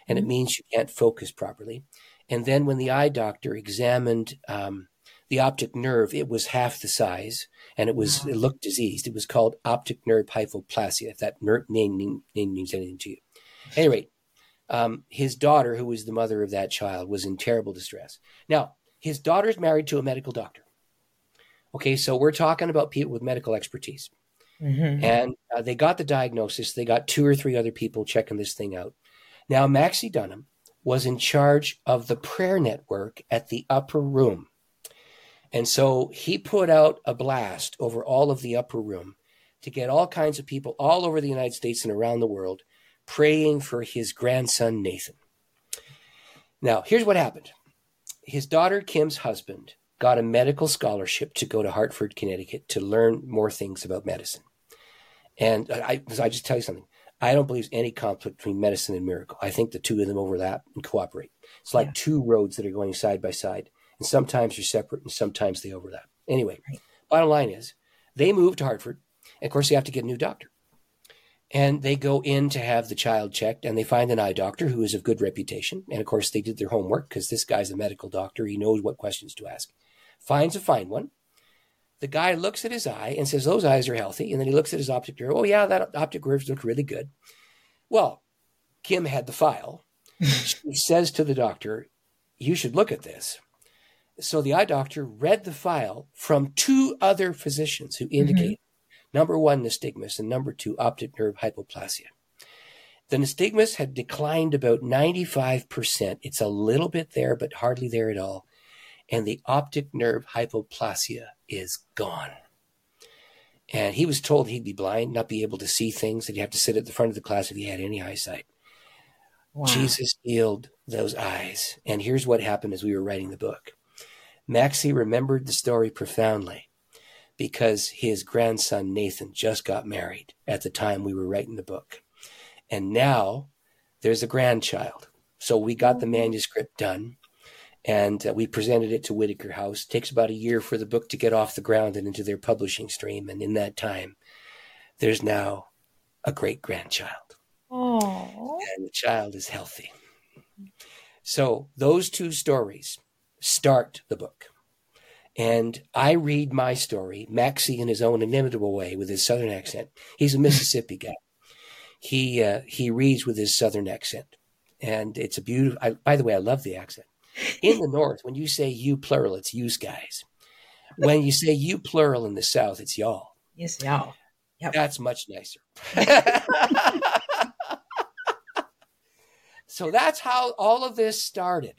S2: and it mm-hmm. means you can't focus properly. And then when the eye doctor examined um, the optic nerve, it was half the size and it was it looked diseased. It was called optic nerve hypoplasia. If that name, name means anything to you, anyway, um, his daughter, who was the mother of that child, was in terrible distress. Now, his daughter's married to a medical doctor. Okay, so we're talking about people with medical expertise. Mm-hmm. And uh, they got the diagnosis. They got two or three other people checking this thing out. Now, Maxie Dunnam was in charge of the prayer network at the upper room. And so he put out a blast over all of the upper room to get all kinds of people all over the United States and around the world praying for his grandson, Nathan. Now, here's what happened his daughter, Kim's husband, got a medical scholarship to go to Hartford, Connecticut to learn more things about medicine. And I, I just tell you something. I don't believe any conflict between medicine and miracle. I think the two of them overlap and cooperate. It's like yeah. two roads that are going side by side. And sometimes they're separate and sometimes they overlap. Anyway, right. bottom line is they moved to Hartford. And of course, they have to get a new doctor. And they go in to have the child checked and they find an eye doctor who is of good reputation. And of course, they did their homework because this guy's a medical doctor. He knows what questions to ask. Finds a fine one. The guy looks at his eye and says, Those eyes are healthy. And then he looks at his optic nerve. Oh, yeah, that optic nerve look really good. Well, Kim had the file. <laughs> she says to the doctor, You should look at this. So the eye doctor read the file from two other physicians who indicate mm-hmm. number one, nystagmus, and number two, optic nerve hypoplasia. The nystagmus had declined about 95%. It's a little bit there, but hardly there at all. And the optic nerve hypoplasia is gone. And he was told he'd be blind, not be able to see things, that he'd have to sit at the front of the class if he had any eyesight. Wow. Jesus healed those eyes. And here's what happened as we were writing the book. Maxie remembered the story profoundly because his grandson Nathan just got married at the time we were writing the book. And now there's a grandchild. So we got the oh. manuscript done and uh, we presented it to Whitaker House. It takes about a year for the book to get off the ground and into their publishing stream. And in that time, there's now a great grandchild. And the child is healthy. So those two stories start the book. And I read my story, Maxie in his own inimitable way with his southern accent. He's a Mississippi guy. He uh, he reads with his southern accent, and it's a beautiful. I, by the way, I love the accent. In the North, when you say you plural, it's use guys. When you say you plural in the South, it's y'all.
S1: Yes, y'all.
S2: Yep. That's much nicer. <laughs> so that's how all of this started.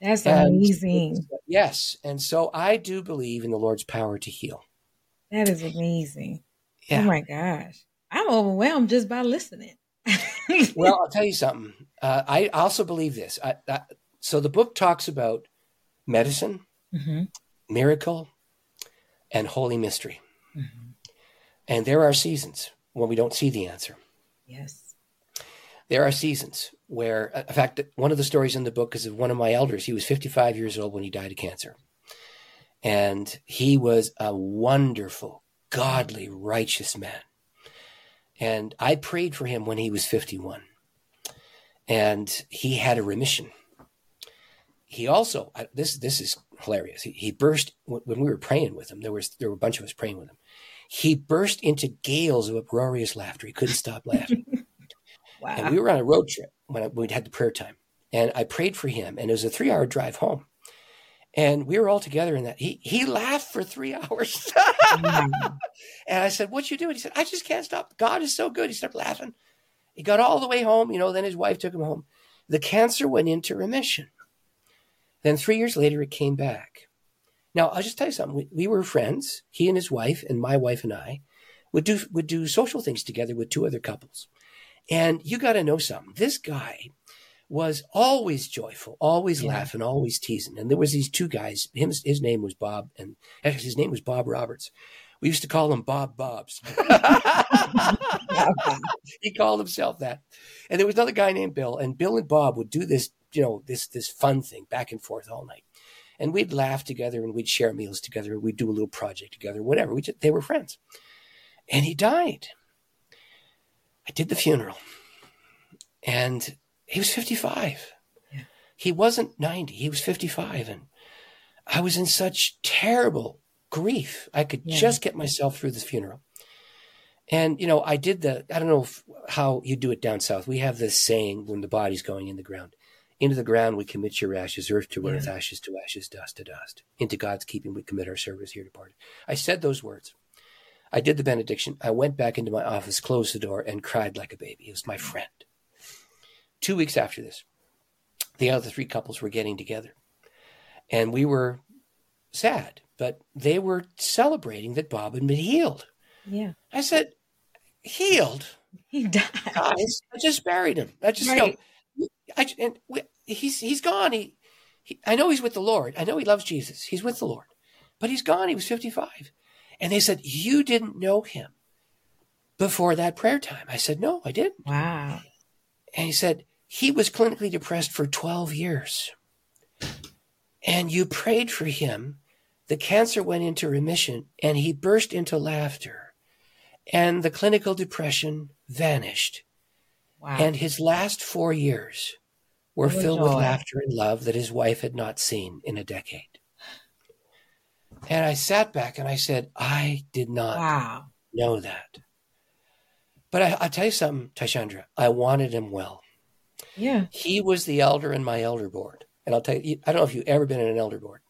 S1: That's and, amazing.
S2: Yes. And so I do believe in the Lord's power to heal.
S1: That is amazing. Yeah. Oh my gosh. I'm overwhelmed just by listening. <laughs>
S2: well, I'll tell you something. Uh, I also believe this. I, I, so the book talks about medicine, mm-hmm. miracle, and holy mystery. Mm-hmm. And there are seasons when we don't see the answer.
S1: Yes.
S2: There are seasons where, in fact, one of the stories in the book is of one of my elders. He was 55 years old when he died of cancer. And he was a wonderful, godly, righteous man. And I prayed for him when he was 51. And he had a remission. He also, this, this is hilarious. He, he burst, when we were praying with him, there was, there were a bunch of us praying with him. He burst into gales of uproarious laughter. He couldn't stop laughing. <laughs> wow. And we were on a road trip when, I, when we'd had the prayer time. And I prayed for him, and it was a three hour drive home. And we were all together in that. He he laughed for three <laughs> hours. mm. And I said, What you doing? He said, I just can't stop. God is so good. He started laughing. He got all the way home, you know, then his wife took him home. The cancer went into remission. Then three years later, it came back. Now, I'll just tell you something. We, we were friends. He and his wife, and my wife and I, would do would do social things together with two other couples. And you got to know something. This guy was always joyful, always yeah. laughing, always teasing. And there was these two guys. Him, his name was Bob, and actually his name was Bob Roberts. We used to call him Bob Bobs. <laughs> he called himself that. And there was another guy named Bill, and Bill and Bob would do this, you know, this this fun thing back and forth all night. And we'd laugh together, and we'd share meals together, we'd do a little project together, whatever. We just, they were friends. And he died. I did the funeral, and he was 55. Yeah. He wasn't 90. He was 55. And I was in such terrible grief. I could yeah. just get myself through this funeral. And, you know, I did the, I don't know if, how you do it down south. We have this saying when the body's going in the ground into the ground we commit your ashes, earth to earth, yeah. ashes to ashes, dust to dust. Into God's keeping we commit our service here departed. I said those words. I did the benediction. I went back into my office, closed the door, and cried like a baby. It was my friend. Two weeks after this, the other three couples were getting together. And we were sad, but they were celebrating that Bob had been healed.
S1: Yeah.
S2: I said, healed? <laughs>
S1: He died.
S2: Guys, I just buried him. I just right. I, and he's he's gone. He, he, I know he's with the Lord. I know he loves Jesus. He's with the Lord, but he's gone. He was fifty five, and they said you didn't know him before that prayer time. I said no, I didn't.
S1: Wow.
S2: And he said, he was clinically depressed for 12 years. And you prayed for him. The cancer went into remission and he burst into laughter. And the clinical depression vanished. Wow. And his last four years were filled with laughter and love that his wife had not seen in a decade. And I sat back and I said, I did not wow. know that. But I, will tell you something, Tashandra. I wanted him well.
S1: Yeah.
S2: He was the elder in my elder board. And I'll tell you, I don't know if you've ever been in an elder board.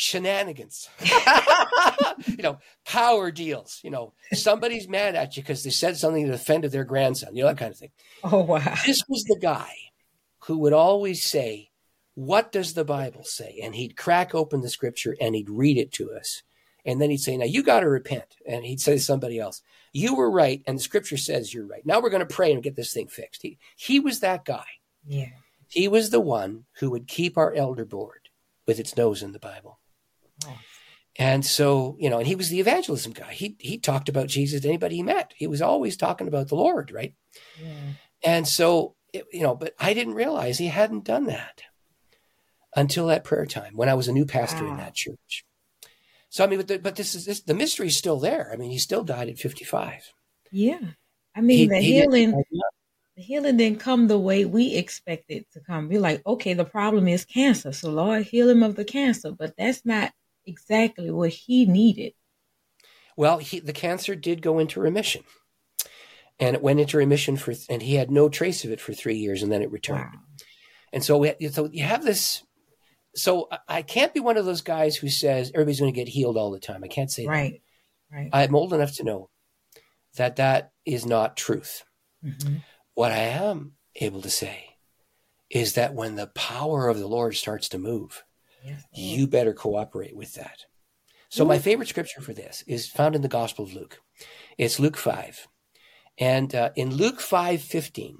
S2: Shenanigans, <laughs> you know, power deals. You know, somebody's mad at you because they said something that offended their grandson, you know, that kind of thing.
S1: Oh, wow.
S2: This was the guy who would always say, What does the Bible say? And he'd crack open the scripture and he'd read it to us. And then he'd say, Now you got to repent. And he'd say to somebody else, You were right. And the scripture says you're right. Now we're going to pray and get this thing fixed. He, he was that guy.
S1: Yeah.
S2: He was the one who would keep our elder board with its nose in the Bible. And so, you know, and he was the evangelism guy. He he talked about Jesus to anybody he met. He was always talking about the Lord, right? Yeah. And so, it, you know, but I didn't realize he hadn't done that until that prayer time when I was a new pastor wow. in ah. that church. So I mean, but, the, but this is this, the mystery is still there. I mean, he still died at fifty five.
S1: Yeah, I mean, he, the he healing, the healing didn't come the way we expected to come. We're like, okay, the problem is cancer, so Lord, heal him of the cancer. But that's not exactly what he needed.
S2: Well, he, the cancer did go into remission, and it went into remission for, and he had no trace of it for three years, and then it returned. Wow. And so, we, so you have this so I can't be one of those guys who says everybody's going to get healed all the time. I can't say
S1: right. that. Right.
S2: I'm old enough to know that that is not truth. Mm-hmm. What I am able to say is that when the power of the Lord starts to move, yes. you better cooperate with that. So my favorite scripture for this is found in the Gospel of Luke. It's Luke 5. And uh, in Luke 5:15,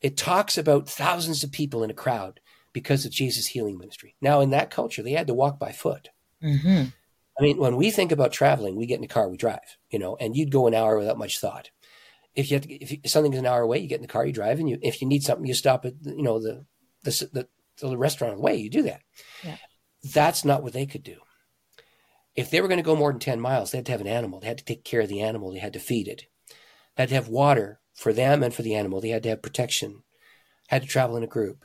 S2: it talks about thousands of people in a crowd because of Jesus' healing ministry. Now, in that culture, they had to walk by foot. Mm-hmm. I mean, when we think about traveling, we get in the car, we drive, you know, and you'd go an hour without much thought. If you have to, if, if something's an hour away, you get in the car, you drive, and you, if you need something, you stop at, you know, the, the, the, the restaurant on the way, you do that. Yeah. That's not what they could do. if they were going to go more than 10 miles, they had to have an animal. They had to take care of the animal. They had to feed it. They had to have water for them and for the animal. They had to have protection, had to travel in a group.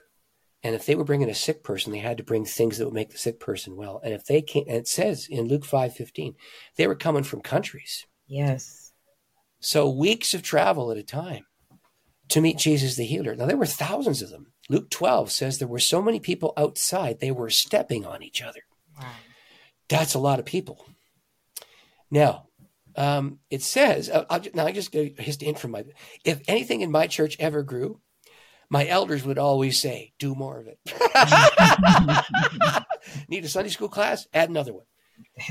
S2: And if they were bringing a sick person, they had to bring things that would make the sick person well. And if they came, and it says in Luke 5 15, they were coming from countries.
S1: Yes.
S2: So weeks of travel at a time to meet Jesus the healer. Now, there were thousands of them. Luke 12 says there were so many people outside, they were stepping on each other.
S1: Wow.
S2: That's a lot of people. Now, um, it says, uh, I'll, now I just go his in from my, if anything in my church ever grew, my elders would always say, do more of it. <laughs> Need a Sunday school class? Add another one.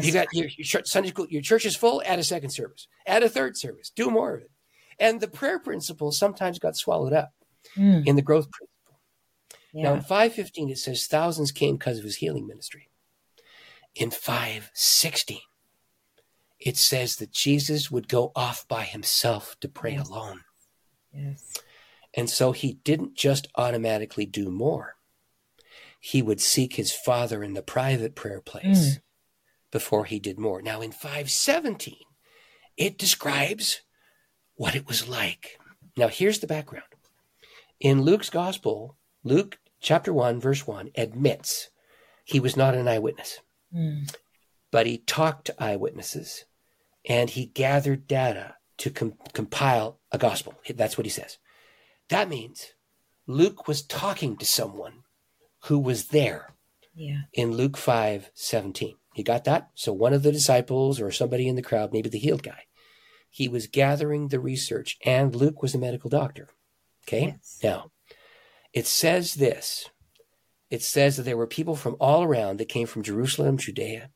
S2: You got your, your church, Sunday school, your church is full, add a second service, add a third service, do more of it. And the prayer principle sometimes got swallowed up
S1: Mm.
S2: in the growth principle.
S1: Yeah.
S2: Now in 515, it says thousands came because of his healing ministry. In 516, it says that Jesus would go off by himself to pray
S1: Yes.
S2: alone.
S1: yes.
S2: And so he didn't just automatically do more. He would seek his father in the private prayer place mm. before he did more. Now in 517, it describes what it was like. Now here's the background. In Luke's gospel, Luke chapter 1 verse 1 admits he was not an eyewitness,
S1: Mm.
S2: but he talked to eyewitnesses and he gathered data to com- compile a gospel. That's what he says. That means Luke was talking to someone who was there
S1: Yeah.
S2: in Luke 5 17. You got that? So one of the disciples or somebody in the crowd, maybe the healed guy, he was gathering the research, and Luke was a medical doctor. Okay?
S1: Yes.
S2: Now, it says this it says that there were people from all around that came from Jerusalem, Judea,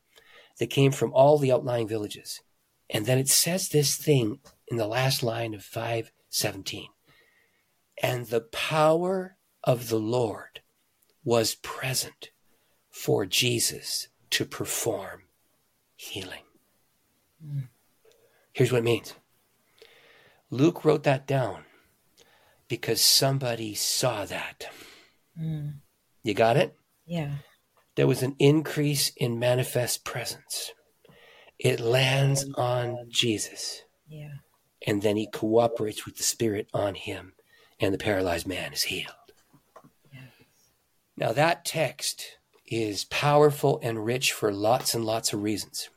S2: that came from all the outlying villages. And then it says this thing in the last line of 517. And the power of the Lord was present for Jesus to perform healing. Hmm. Here's what it means Luke wrote that down because somebody saw that.
S1: Mm.
S2: You got it?
S1: Yeah.
S2: There was an increase in manifest presence. It lands on Jesus,
S1: Yeah.
S2: and then he cooperates with the Spirit on him, and the paralyzed man is healed. Now, that text is powerful and rich for lots and lots of reasons.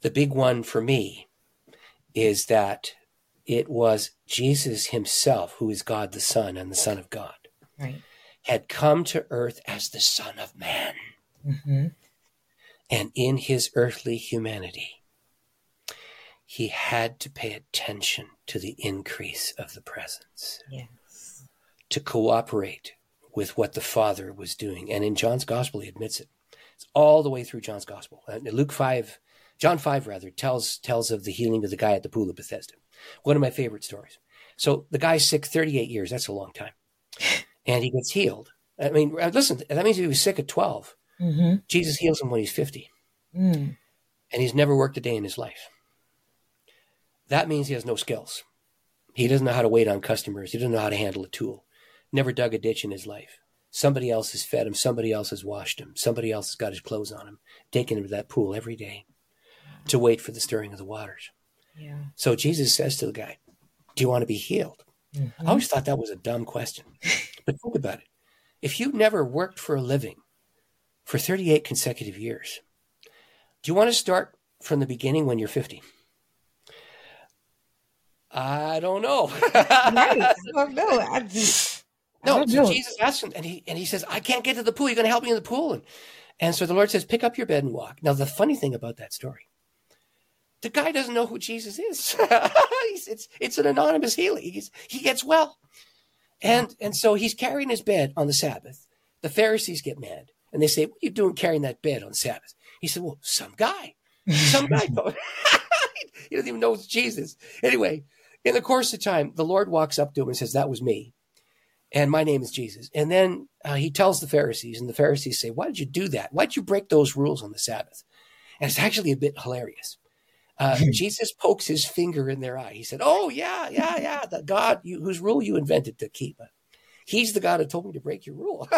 S2: The big one for me is that it was Jesus himself, who is God the Son and the Son of God,
S1: Right.
S2: had come to earth as the Son of Man.
S1: Mm-hmm.
S2: And in his earthly humanity, he had to pay attention to the increase of the presence,
S1: Yes.
S2: to cooperate with what the Father was doing. And in John's gospel, he admits it. It's all the way through John's gospel. And Luke 5, John 5 rather, tells, tells of the healing of the guy at the pool of Bethesda. One of my favorite stories. So the guy's sick 38 years. That's a long time. <laughs> And he gets healed. I mean, listen, that means he was sick at 12.
S1: Mm-hmm.
S2: Jesus heals him when he's 50.
S1: Mm.
S2: and he's never worked a day in his life. That means he has no skills. He doesn't know how to wait on customers. He doesn't know how to handle a tool. Never dug a ditch in his life. Somebody else has fed him. Somebody else has washed him. Somebody else has got his clothes on him, taken him to that pool every day to wait for the stirring of the waters.
S1: Yeah.
S2: So Jesus says to the guy, Do you want to be healed?
S1: Mhm.
S2: I always thought that was a dumb question. But think about it. If you never worked for a living for 38 consecutive years, do you want to start from the beginning when you're 50? I don't know. <laughs>
S1: I don't know. I just.
S2: No,
S1: don't
S2: so
S1: know.
S2: Jesus asks him, and he and he says, "I can't get to the pool. You're going to help me in the pool." And and so the Lord says, "Pick up your bed and walk." Now, the funny thing about that story, the guy doesn't know who Jesus is. <laughs> He's, it's it's an anonymous healing. He's, he gets well, and and so he's carrying his bed on the Sabbath. The Pharisees get mad and they say, "What are you doing carrying that bed on Sabbath?" He said, "Well, some guy, some guy." <laughs> <laughs> he doesn't even know it's Jesus. Anyway, in the course of time, the Lord walks up to him and says, "That was me." and my name is Jesus. And then uh, he tells the Pharisees, and the Pharisees say, Why did you do that? Why did you break those rules on the Sabbath? And it's actually a bit hilarious. Uh, Jesus pokes his finger in their eye. He said, Oh, yeah, yeah, yeah, the God you, whose rule you invented to keep. He's the God who told me to break your rule.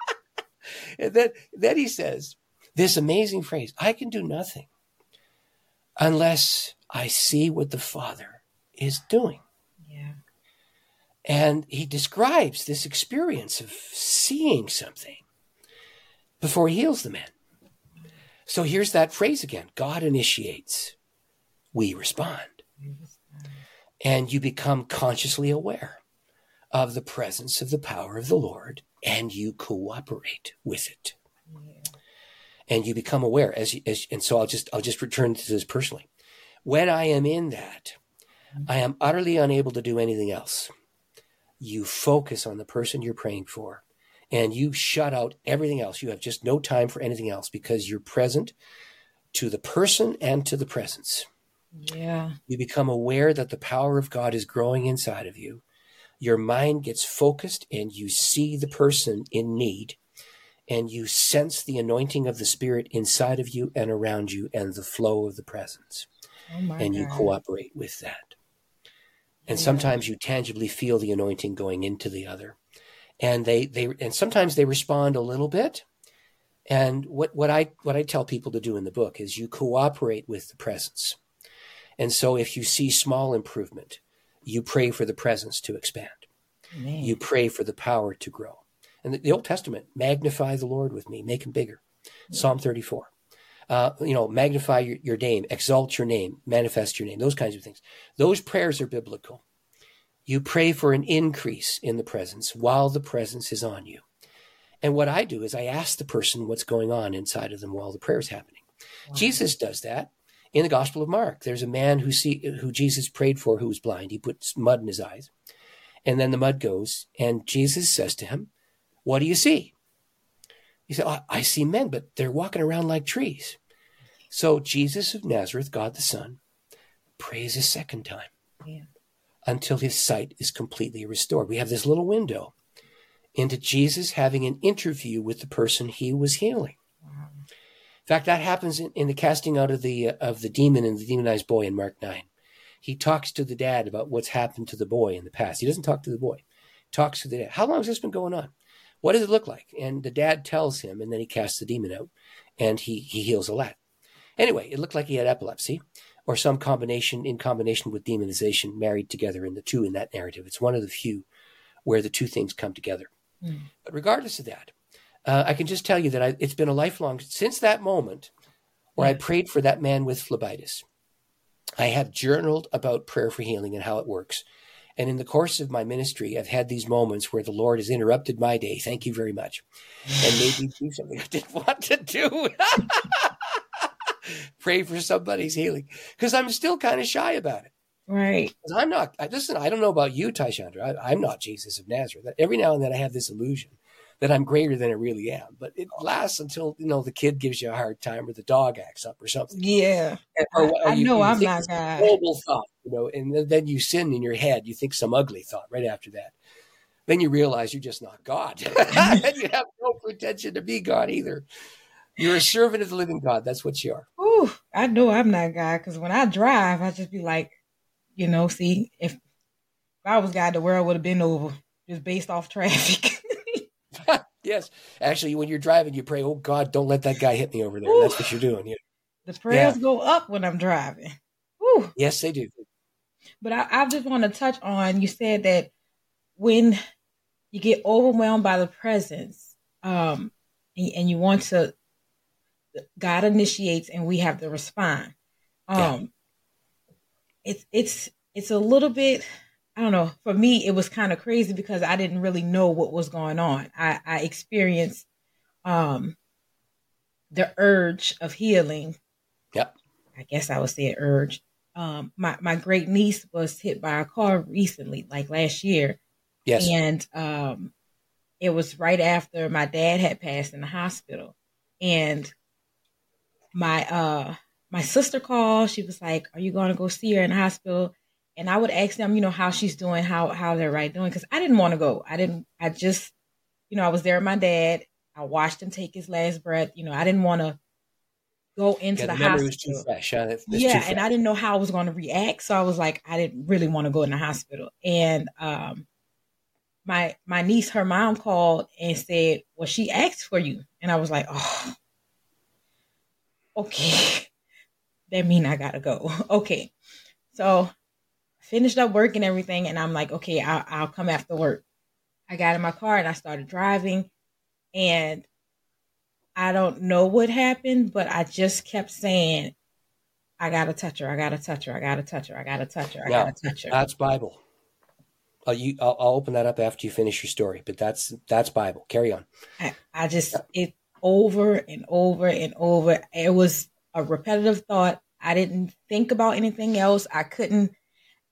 S2: <laughs> and then, then he says, This amazing phrase I can do nothing unless I see what the Father is doing.
S1: Yeah.
S2: And he describes this experience of seeing something before he heals the man. So here's that phrase again God initiates, we respond. And you become consciously aware of the presence of the power of the Lord and you cooperate with it. And you become aware as, as and so I'll just I'll just return to this personally. When I am in that, I am utterly unable to do anything else. You focus on the person you're praying for and you shut out everything else. You have just no time for anything else because you're present to the person and to the presence.
S1: Yeah.
S2: You become aware that the power of God is growing inside of you. Your mind gets focused and you see the person in need and you sense the anointing of the Spirit inside of you and around you and the flow of the presence. Oh and God. you cooperate with that. And yeah. sometimes you tangibly feel the anointing going into the other and they they and sometimes they respond a little bit. And what what i what i tell people to do in the book is you cooperate with the presence. And so if you see small improvement you pray for the presence to expand. Man. you pray for the power to grow. And the, the, old testament magnify the lord with me make him bigger. Yeah. psalm 34 uh, you know magnify your, your name exalt your name manifest your name those kinds of things. Those prayers are biblical you pray for an increase in the presence while the presence is on you. And what I do is I ask the person what's going on inside of them while the prayer is happening. Wow. Jesus does that in the Gospel of Mark. There's a man who see who Jesus prayed for who was blind. He puts mud in his eyes, and then the mud goes, and Jesus says to him, "What do you see?" He said, oh, "I see men, but they're walking around like trees." So Jesus of Nazareth, God the Son, prays a second time. Yeah until his sight is completely restored. We have this little window into Jesus having an interview with the person he was healing. In fact, that happens in, in the casting out of the uh, of the demon and the demonized boy in Mark nine. He talks to the dad about what's happened to the boy in the past. He doesn't talk to the boy. He talks to the dad. How long has this been going on? What does it look like? And the dad tells him, and then he casts the demon out, and he he heals a lad. Anyway, it looked like he had epilepsy, or some combination in combination with demonization married together in the two in that narrative. It's one of the few where the two things come together. Mm. But regardless of that, uh, I can just tell you that I, it's been a lifelong since that moment where I prayed for that man with phlebitis. I have journaled about prayer for healing and how it works. And in the course of my ministry, I've had these moments where the Lord has interrupted my day. Thank you very much. And made me <laughs> do something I didn't want to do. <laughs> <laughs> pray for somebody's healing because I'm still kind of shy about it.
S1: Right.
S2: I'm not, I, listen, I don't know about you, Tyshandra. I, am not Jesus of Nazareth. Every now and then I have this illusion that I'm greater than I really am, but it lasts until, you know, the kid gives you a hard time or the dog acts up or something.
S1: Yeah. Or, or I you, know you I'm not God.
S2: Horrible thought, you know, and then you sin in your head. You think some ugly thought right after that. Then you realize you're just not God. and <laughs> <laughs> you have no pretension to be God either. You're a servant of the living God. That's what you are.
S1: Ooh, I know I'm not God because when I drive, I just be like, you know, see, if, if I was God, the world would have been over just based off traffic. <laughs>
S2: yes. Actually, when you're driving, you pray, oh God, don't let that guy hit me over there. Ooh. That's what you're doing. Yeah.
S1: The prayers yeah. go up when I'm driving. Ooh.
S2: Yes, they do.
S1: But I, I just want to touch on you said that when you get overwhelmed by the presence, um, and, and you want to God initiates and we have to respond. Um yeah. it's it's it's a little bit I don't know, for me it was kind of crazy because I didn't really know what was going on. I, I experienced um the urge of healing.
S2: Yep.
S1: I guess I would say urge. Um my, my great niece was hit by a car recently, like last year.
S2: Yes.
S1: And um it was right after my dad had passed in the hospital. And my uh my sister called. She was like, "Are you going to go see her in the hospital?" And I would ask them, you know, how she's doing, how how they're right doing, because I didn't want to go. I didn't. I just, you know, I was there with my dad. I watched him take his last breath. You know, I didn't want to go into yeah, the, the hospital. Fresh. Huh? yeah, too fresh. and I didn't know how I was going to react, so I was like, I didn't really want to go in the hospital. And um, my my niece, her mom called and said, "Well, she asked for you," and I was like, "Oh." Okay, <laughs> that mean I gotta go. <laughs> Okay. So finished up work and everything, and I'm like, okay, I'll, I'll come after work. I got in my car and I started driving, and I don't know what happened, but I just kept saying, I gotta touch her, I gotta touch her, I gotta touch her, I gotta touch her, I gotta touch her.
S2: That's Bible. I'll, you, I'll, I'll, open that up after you finish your story, but that's that's Bible. Carry on.
S1: I, I just it over and over and over. It was a repetitive thought. I didn't think about anything else. I couldn't.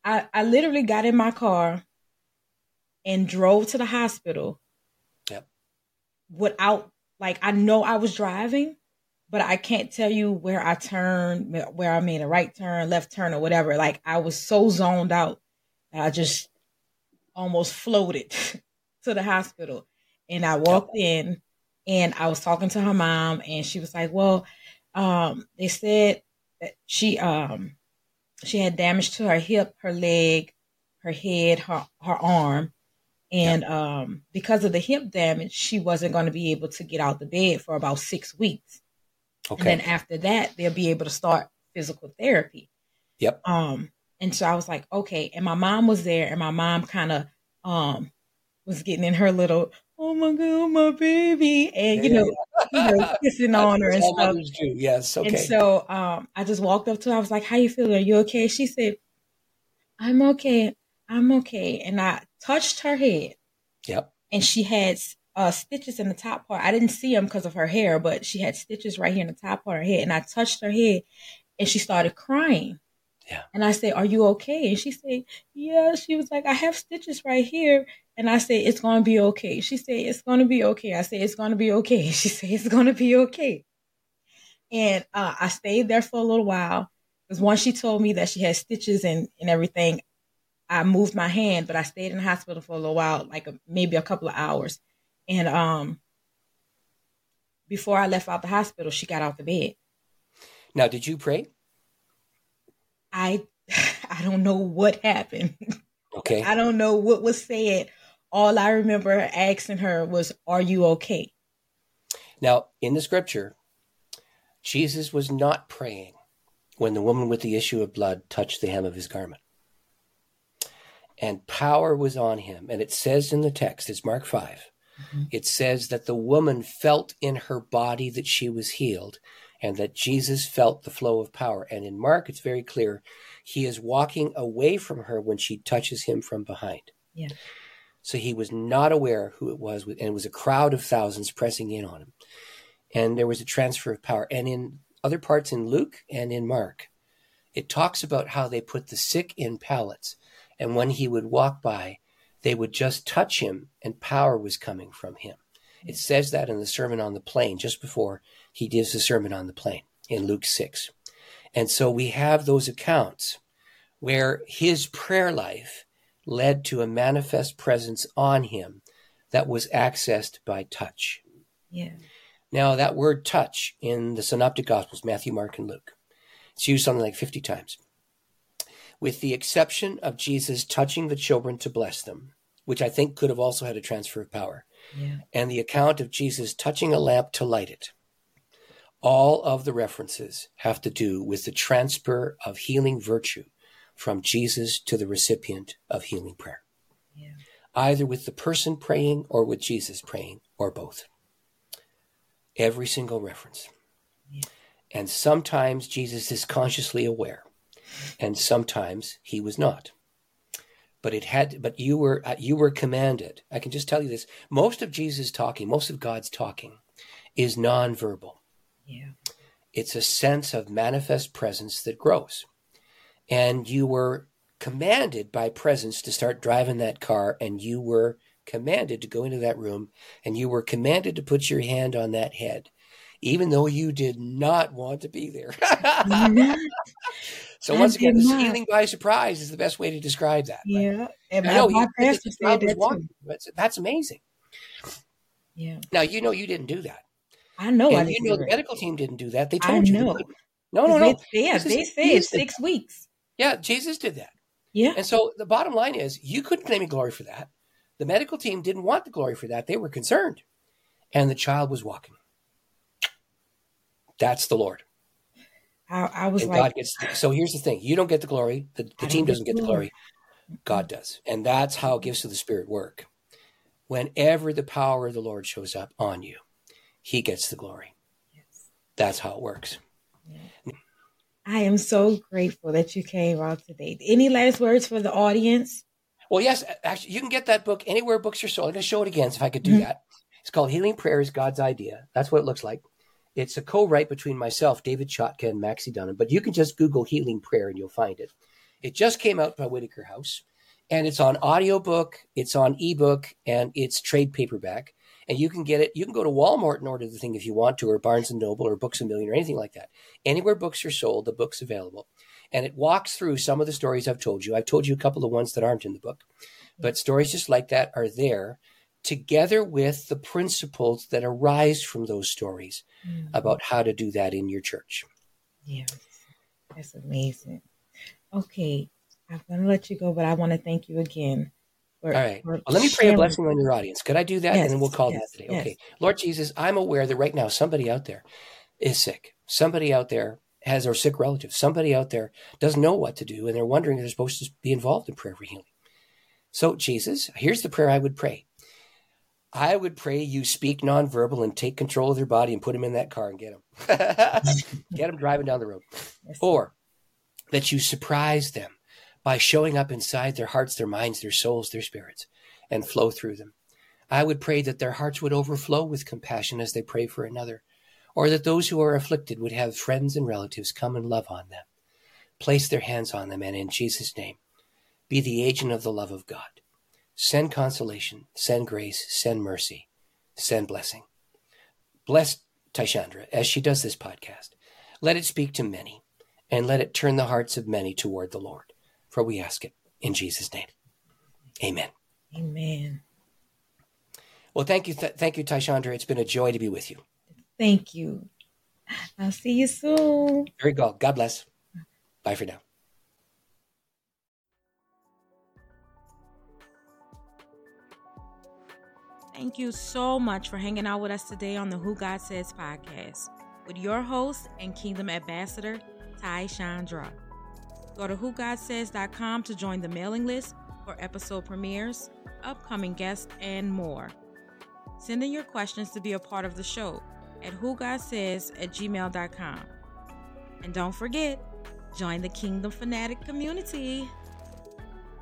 S1: I, I literally got in my car and drove to the hospital.
S2: Yep.
S1: Without like I know I was driving, but I can't tell you where I turned, where I made a right turn, left turn, or whatever. Like I was so zoned out that I just almost floated <laughs> to the hospital. And I walked in and I was talking to her mom and she was like, Well, um, they said that she um she had damage to her hip, her leg, her head, her her arm. And um because of the hip damage, she wasn't going to be able to get out the bed for about six weeks. Okay. And then after that, they'll be able to start physical therapy.
S2: Yep.
S1: Um, and so I was like, okay. And my mom was there, and my mom kind of um was getting in her little, oh my god, my baby, and you know, you know <laughs> kissing on her and stuff.
S2: Yes, okay.
S1: And so um, I just walked up to her. I was like, "How you feeling? Are you okay?" She said, "I'm okay. I'm okay." And I touched her head.
S2: Yep.
S1: And she had uh, stitches in the top part. I didn't see them because of her hair, but she had stitches right here in the top part of her head. And I touched her head, and she started crying.
S2: Yeah.
S1: And I said, Are you okay? And she said, Yeah. She was like, I have stitches right here. And I said, It's going to be okay. She said, It's going to be okay. I said, It's going to be okay. <laughs> She said, It's going to be okay. And uh, I stayed there for a little while because once she told me that she had stitches and, and everything, I moved my hand, but I stayed in the hospital for a little while, like a, maybe a couple of hours. And um, before I left out the hospital, she got out the bed.
S2: Now, did you pray?
S1: I <laughs> I don't know what happened.
S2: Okay.
S1: I don't know what was said. All I remember asking her was, "Are you okay?"
S2: Now, in the scripture, Jesus was not praying when the woman with the issue of blood touched the hem of his garment. And power was on him. And it says in the text, it's Mark 5, mm-hmm. it says that the woman felt in her body that she was healed and that Jesus felt the flow of power. And in Mark, it's very clear he is walking away from her when she touches him from behind.
S1: Yeah.
S2: So he was not aware who it was, and it was a crowd of thousands pressing in on him. And there was a transfer of power. And in other parts in Luke and in Mark, it talks about how they put the sick in pallets. And when he would walk by, they would just touch him, and power was coming from him. It says that in the Sermon on the Plain, just before he gives the Sermon on the Plain in Luke 6. And so we have those accounts where his prayer life led to a manifest presence on him that was accessed by touch.
S1: Yeah.
S2: Now, that word touch in the Synoptic Gospels, Matthew, Mark, and Luke, it's used something like 50 times. With the exception of Jesus touching the children to bless them, which I think could have also had a transfer of power,
S1: yeah.
S2: and the account of Jesus touching a lamp to light it all of the references have to do with the transfer of healing virtue from Jesus to the recipient of healing prayer.
S1: Yeah.
S2: Either with the person praying or with Jesus praying, or both. Every single reference.
S1: Yeah.
S2: And sometimes Jesus is consciously aware, and sometimes he was not. But it had, but you were uh, you were commanded. I can just tell you this: most of Jesus talking, most of God's talking, is nonverbal.
S1: Yeah.
S2: It's a sense of manifest presence that grows. And you were commanded by presence to start driving that car, and you were commanded to go into that room, and you were commanded to put your hand on that head, even though you did not want to be there. <laughs> so once again, the healing by surprise is the best way to describe that.
S1: Yeah, and my, know, my pastor said that too.
S2: That's, that's amazing.
S1: Yeah.
S2: Now you know you didn't do that.
S1: I know.
S2: And
S1: I
S2: you know the medical team didn't do that. They told
S1: I
S2: you.
S1: Know.
S2: No, no, no.
S1: They, yeah, they said six weeks.
S2: Yeah, Jesus did that.
S1: Yeah.
S2: And so the bottom line is you couldn't claim glory for that. The medical team didn't want the glory for that. They were concerned. And the child was walking. That's the Lord.
S1: I, I was
S2: and
S1: like,
S2: God gets. So here's the thing: you don't get the glory. The, the team doesn't get the glory. God does, and that's how gifts of the Spirit work. Whenever the power of the Lord shows up on you, He gets the glory. Yes. That's how it works.
S1: I am so grateful that you came out today. Any last words for the audience?
S2: Well, yes, actually, you can get that book anywhere books are sold. I'm going to show it again, so if I could do mm-hmm. that. It's called Healing Prayers, God's Idea. That's what it looks like. It's a co-write between myself, David Chotka, and Maxie Dunnam. But you can just Google Healing Prayer and you'll find it. It just came out by Whitaker House, and it's on audiobook, it's on ebook, and it's trade paperback. And you can get it. You can go to Walmart and order the thing if you want to, or Barnes and Noble, or Books a Million, or anything like that. Anywhere books are sold, the book's available and it walks through some of the stories I've told you. I've told you a couple of ones that aren't in the book, but stories just like that are there together with the principles that arise from those stories mm-hmm. about how to do that in your church.
S1: Yes, that's amazing. Okay, I'm going to let you go, but I want to thank you again.
S2: For, All right. Well, let me pray a blessing on your audience. Could I do that? Yes, and then we'll call yes, that today. Okay. Lord Jesus, I'm aware that right now somebody out there is sick. Somebody out there has or sick relative. Somebody out there doesn't know what to do and they're wondering if they're supposed to be involved in prayer for healing. So, Jesus, here's the prayer I would pray. I would pray you speak nonverbal and take control of their body and put them in that car and get them. <laughs> get them driving down the road. Yes. Or that you surprise them by showing up inside their hearts, their minds, their souls, their spirits, and flow through them. I would pray that their hearts would overflow with compassion as they pray for another or that those who are afflicted would have friends and relatives come and love on them, place their hands on them, and in Jesus' name, be the agent of the love of God. Send consolation, send grace, send mercy, send blessing. Bless Taishandra as she does this podcast. Let it speak to many, and let it turn the hearts of many toward the Lord. For we ask it in Jesus' name. Amen.
S1: Amen.
S2: Well, thank you, th- thank you, Taishandra. It's been a joy to be with you.
S1: Thank you. I'll see you soon.
S2: Very good. God bless. Bye for now.
S1: Thank you so much for hanging out with us today on the Who God Says podcast with your host and Kingdom Ambassador, Ty Chandra. Go to whogodsays.com to join the mailing list for episode premieres, upcoming guests, and more. Send in your questions to be a part of the show at whogodsays at gmail.com. And don't forget, join the Kingdom Fanatic community.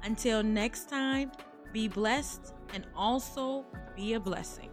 S1: Until next time, be blessed and also be a blessing.